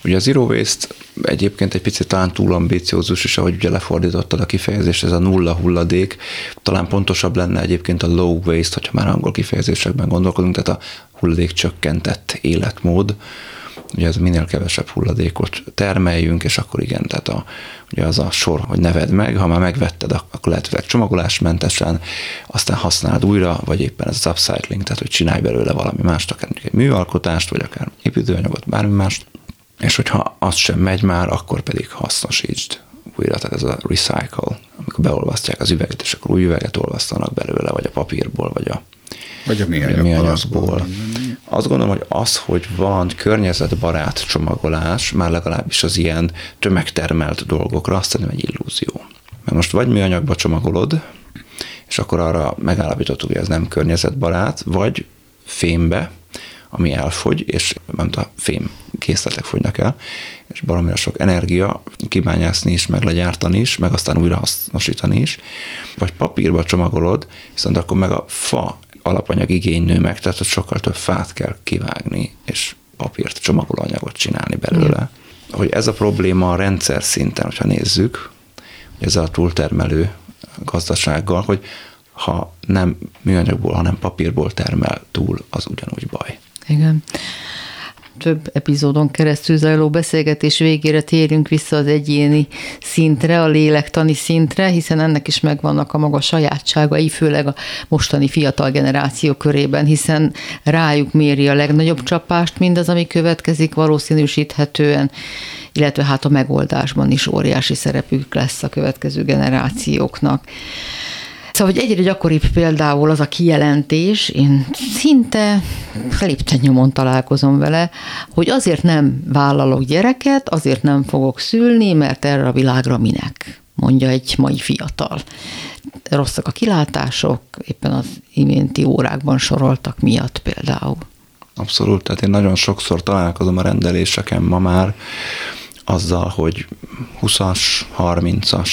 Ugye az zero waste egyébként egy picit talán túl ambiciózus is, ahogy ugye lefordítottad a kifejezést, ez a nulla hulladék. Talán pontosabb lenne egyébként a low waste, hogyha már angol kifejezésekben gondolkodunk, tehát a hulladék csökkentett életmód. Ugye ez minél kevesebb hulladékot termeljünk, és akkor igen, tehát a, ugye az a sor, hogy neved meg, ha már megvetted, akkor lehet csomagolásmentesen, aztán használd újra, vagy éppen ez az upcycling, tehát hogy csinálj belőle valami mást, akár egy műalkotást, vagy akár építőanyagot, bármi mást, és hogyha az sem megy már, akkor pedig hasznosítsd újra, tehát ez a recycle, amikor beolvasztják az üveget, és akkor új üveget olvasztanak belőle, vagy a papírból, vagy a vagy a műanyagból. Azt gondolom, hogy az, hogy van környezetbarát csomagolás, már legalábbis az ilyen tömegtermelt dolgokra, azt szerintem egy illúzió. Mert most vagy műanyagba csomagolod, és akkor arra megállapítottuk, hogy ez nem környezetbarát, vagy fémbe, ami elfogy, és ment a fém készletek fogynak el, és baromira sok energia kibányászni is, meg legyártani is, meg aztán újra hasznosítani is. Vagy papírba csomagolod, viszont akkor meg a fa alapanyag igény nő meg, tehát ott sokkal több fát kell kivágni, és papírt, csomagolóanyagot csinálni belőle. Mm. Hogy ez a probléma a rendszer szinten, hogyha nézzük, hogy ez a túltermelő gazdasággal, hogy ha nem műanyagból, hanem papírból termel túl, az ugyanúgy baj. Igen több epizódon keresztül zajló beszélgetés végére térjünk vissza az egyéni szintre, a lélektani szintre, hiszen ennek is megvannak a maga sajátságai, főleg a mostani fiatal generáció körében, hiszen rájuk méri a legnagyobb csapást mindaz, ami következik valószínűsíthetően, illetve hát a megoldásban is óriási szerepük lesz a következő generációknak. Szóval, hogy egyre gyakoribb például az a kijelentés, én szinte lépten nyomon találkozom vele, hogy azért nem vállalok gyereket, azért nem fogok szülni, mert erre a világra minek, mondja egy mai fiatal. Rosszak a kilátások, éppen az iménti órákban soroltak miatt például. Abszolút, tehát én nagyon sokszor találkozom a rendeléseken ma már azzal, hogy 20-as, 30-as,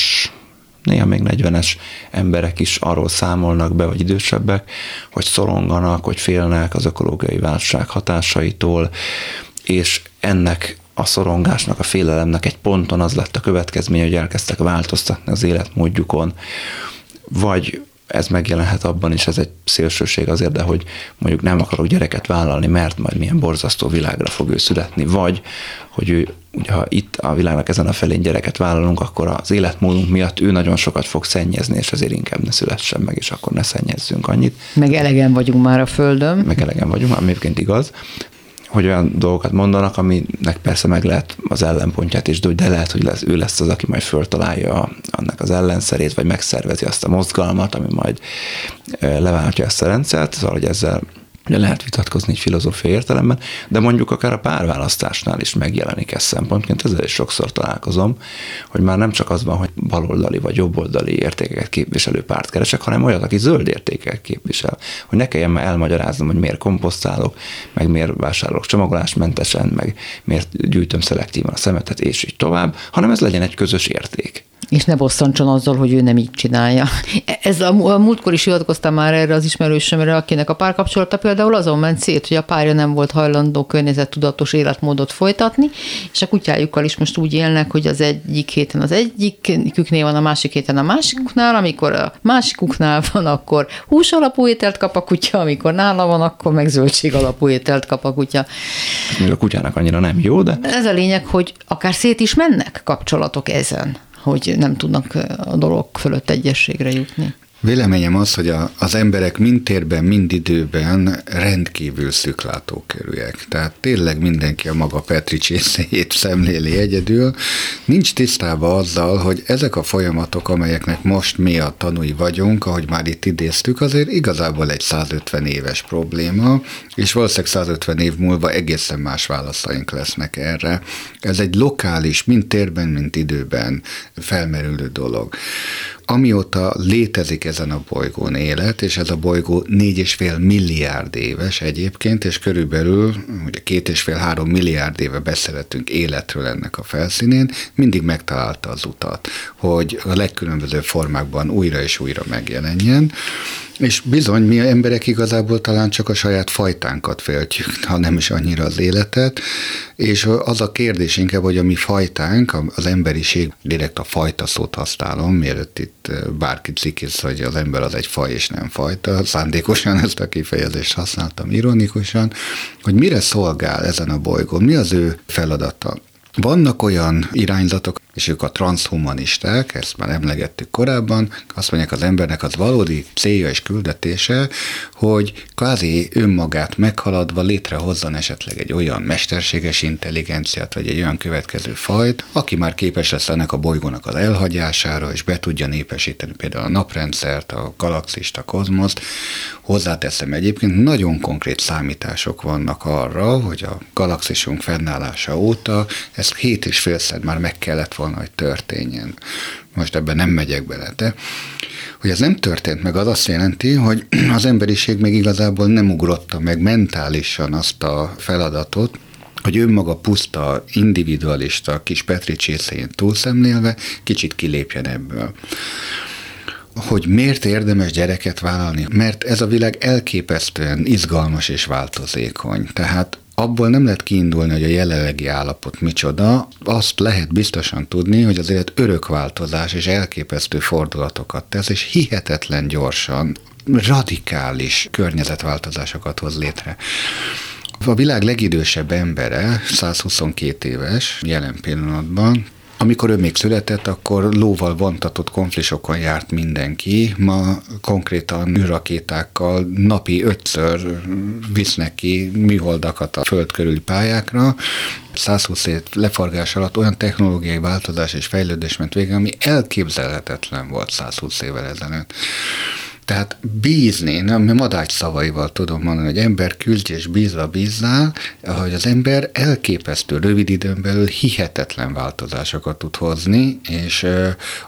néha még 40-es emberek is arról számolnak be, vagy idősebbek, hogy szoronganak, hogy félnek az ökológiai válság hatásaitól, és ennek a szorongásnak, a félelemnek egy ponton az lett a következménye, hogy elkezdtek változtatni az életmódjukon, vagy ez megjelenhet abban is, ez egy szélsőség azért, de hogy mondjuk nem akarok gyereket vállalni, mert majd milyen borzasztó világra fog ő születni, vagy hogy ő, ugye, ha itt a világnak ezen a felén gyereket vállalunk, akkor az életmódunk miatt ő nagyon sokat fog szennyezni, és azért inkább ne szülessen meg, és akkor ne szennyezzünk annyit. Meg elegen vagyunk már a Földön. Meg elegen vagyunk, ami egyébként igaz, hogy olyan dolgokat mondanak, aminek persze meg lehet az ellenpontját is, de lehet, hogy lesz, ő lesz az, aki majd föltalálja annak az ellenszerét, vagy megszervezi azt a mozgalmat, ami majd leváltja ezt a rendszert, szóval, hogy ezzel Ugye lehet vitatkozni egy filozófiai értelemben, de mondjuk akár a párválasztásnál is megjelenik ez szempontként, ezzel is sokszor találkozom, hogy már nem csak az van, hogy baloldali vagy jobboldali értékeket képviselő párt keresek, hanem olyat, aki zöld értékeket képvisel. Hogy ne kelljen már elmagyaráznom, hogy miért komposztálok, meg miért vásárolok csomagolásmentesen, meg miért gyűjtöm szelektívan a szemetet, és így tovább, hanem ez legyen egy közös érték. És ne bosszantson azzal, hogy ő nem így csinálja. Ez a, a múltkor is hivatkoztam már erre az ismerősömre, akinek a párkapcsolata például azon ment szét, hogy a párja nem volt hajlandó környezettudatos életmódot folytatni, és a kutyájukkal is most úgy élnek, hogy az egyik héten az egyiküknél van, a másik héten a másikuknál, amikor a másikuknál van, akkor hús alapú ételt kap a kutya, amikor nála van, akkor meg zöldség alapú ételt kap a kutya. Még a kutyának annyira nem jó, de... Ez a lényeg, hogy akár szét is mennek kapcsolatok ezen hogy nem tudnak a dolog fölött egyességre jutni. Véleményem az, hogy a, az emberek mind térben, mind időben rendkívül szüklátókörűek. Tehát tényleg mindenki a maga Petri csészéjét szemléli egyedül. Nincs tisztában azzal, hogy ezek a folyamatok, amelyeknek most mi a tanúi vagyunk, ahogy már itt idéztük, azért igazából egy 150 éves probléma, és valószínűleg 150 év múlva egészen más válaszaink lesznek erre. Ez egy lokális, mind térben, mind időben felmerülő dolog amióta létezik ezen a bolygón élet, és ez a bolygó négy és fél milliárd éves egyébként, és körülbelül ugye két és fél három milliárd éve beszélhetünk életről ennek a felszínén, mindig megtalálta az utat, hogy a legkülönbözőbb formákban újra és újra megjelenjen, és bizony, mi emberek igazából talán csak a saját fajtánkat féltjük, ha nem is annyira az életet, és az a kérdés inkább, hogy a mi fajtánk, az emberiség, direkt a fajta szót használom, mielőtt itt bárki cikiz, hogy az ember az egy faj és nem fajta, szándékosan ezt a kifejezést használtam ironikusan, hogy mire szolgál ezen a bolygón, mi az ő feladata. Vannak olyan irányzatok, és ők a transhumanisták, ezt már emlegettük korábban, azt mondják, az embernek az valódi célja és küldetése, hogy kvázi önmagát meghaladva létrehozzon esetleg egy olyan mesterséges intelligenciát, vagy egy olyan következő fajt, aki már képes lesz ennek a bolygónak az elhagyására, és be tudja népesíteni például a naprendszert, a galaxist, a kozmoszt. Hozzáteszem egyébként, nagyon konkrét számítások vannak arra, hogy a galaxisunk fennállása óta ez hét és félszer már meg kellett volna volna, hogy történjen. Most ebben nem megyek bele, de hogy ez nem történt meg, az azt jelenti, hogy [clears throat] az emberiség még igazából nem ugrotta meg mentálisan azt a feladatot, hogy önmaga puszta, individualista, kis Petri csészén túlszemlélve kicsit kilépjen ebből hogy miért érdemes gyereket vállalni? Mert ez a világ elképesztően izgalmas és változékony. Tehát abból nem lehet kiindulni, hogy a jelenlegi állapot micsoda, azt lehet biztosan tudni, hogy az élet örök és elképesztő fordulatokat tesz, és hihetetlen gyorsan, radikális környezetváltozásokat hoz létre. A világ legidősebb embere, 122 éves jelen pillanatban, amikor ő még született, akkor lóval vontatott konflisokon járt mindenki. Ma konkrétan űrrakétákkal napi ötször visznek ki műholdakat a föld körüli pályákra. 120 év leforgás alatt olyan technológiai változás és fejlődés ment vége, ami elképzelhetetlen volt 120 évvel ezelőtt. Tehát bízni, nem, madács szavaival tudom mondani, hogy ember küldj és bízva bízzál, hogy az ember elképesztő rövid időn belül hihetetlen változásokat tud hozni, és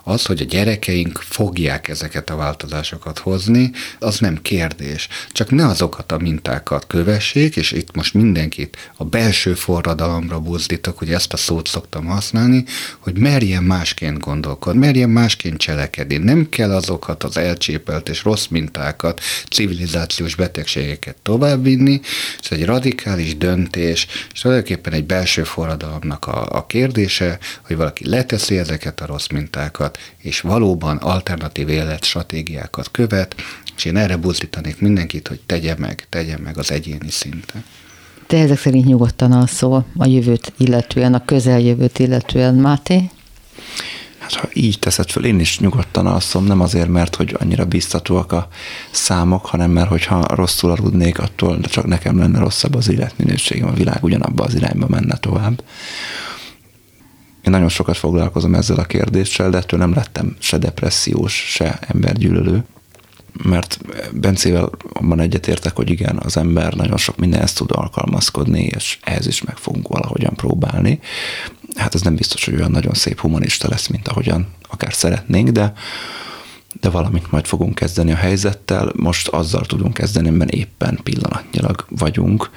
az, hogy a gyerekeink fogják ezeket a változásokat hozni, az nem kérdés. Csak ne azokat a mintákat kövessék, és itt most mindenkit a belső forradalomra buzdítok, hogy ezt a szót szoktam használni, hogy merjen másként gondolkodni, merjen másként cselekedni. Nem kell azokat az elcsépelt és rossz mintákat, civilizációs betegségeket továbbvinni, ez egy radikális döntés, és tulajdonképpen egy belső forradalomnak a, a kérdése, hogy valaki leteszi ezeket a rossz mintákat, és valóban alternatív életstratégiákat követ, és én erre buzdítanék mindenkit, hogy tegye meg, tegye meg az egyéni szinten. Te ezek szerint nyugodtan alszol a jövőt illetően, a közeljövőt illetően, Máté? Hát ha így teszed föl, én is nyugodtan alszom, nem azért, mert hogy annyira biztatóak a számok, hanem mert hogyha rosszul aludnék, attól csak nekem lenne rosszabb az életminőségem, a világ ugyanabba az irányba menne tovább. Én nagyon sokat foglalkozom ezzel a kérdéssel, de ettől nem lettem se depressziós, se embergyűlölő mert Bencével abban egyetértek, hogy igen, az ember nagyon sok mindenhez tud alkalmazkodni, és ehhez is meg fogunk valahogyan próbálni. Hát ez nem biztos, hogy olyan nagyon szép humanista lesz, mint ahogyan akár szeretnénk, de, de valamit majd fogunk kezdeni a helyzettel. Most azzal tudunk kezdeni, mert éppen pillanatnyilag vagyunk,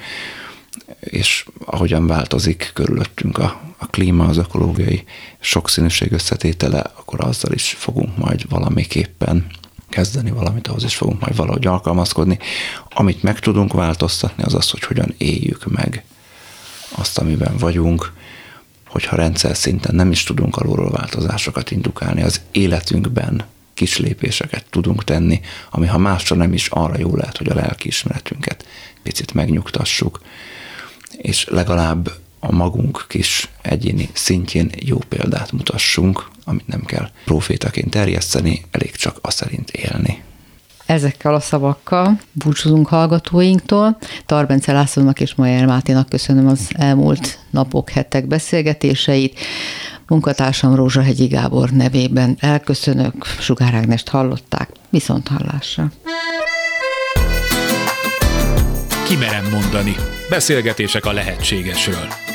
és ahogyan változik körülöttünk a, a klíma, az ökológiai sokszínűség összetétele, akkor azzal is fogunk majd valamiképpen kezdeni valamit, ahhoz is fogunk majd valahogy alkalmazkodni. Amit meg tudunk változtatni, az az, hogy hogyan éljük meg azt, amiben vagyunk, hogyha rendszer szinten nem is tudunk alulról változásokat indukálni, az életünkben kis lépéseket tudunk tenni, ami ha másra nem is arra jó lehet, hogy a lelkiismeretünket picit megnyugtassuk, és legalább a magunk kis egyéni szintjén jó példát mutassunk, amit nem kell profétaként terjeszteni, elég csak azt szerint élni. Ezekkel a szavakkal búcsúzunk hallgatóinktól. Tarbence Lászlónak és Majer Máténak köszönöm az elmúlt napok, hetek beszélgetéseit. Munkatársam Rózsahegyi Gábor nevében elköszönök, Sugár Ágnest hallották, viszont hallásra. Kimerem mondani. Beszélgetések a lehetségesről.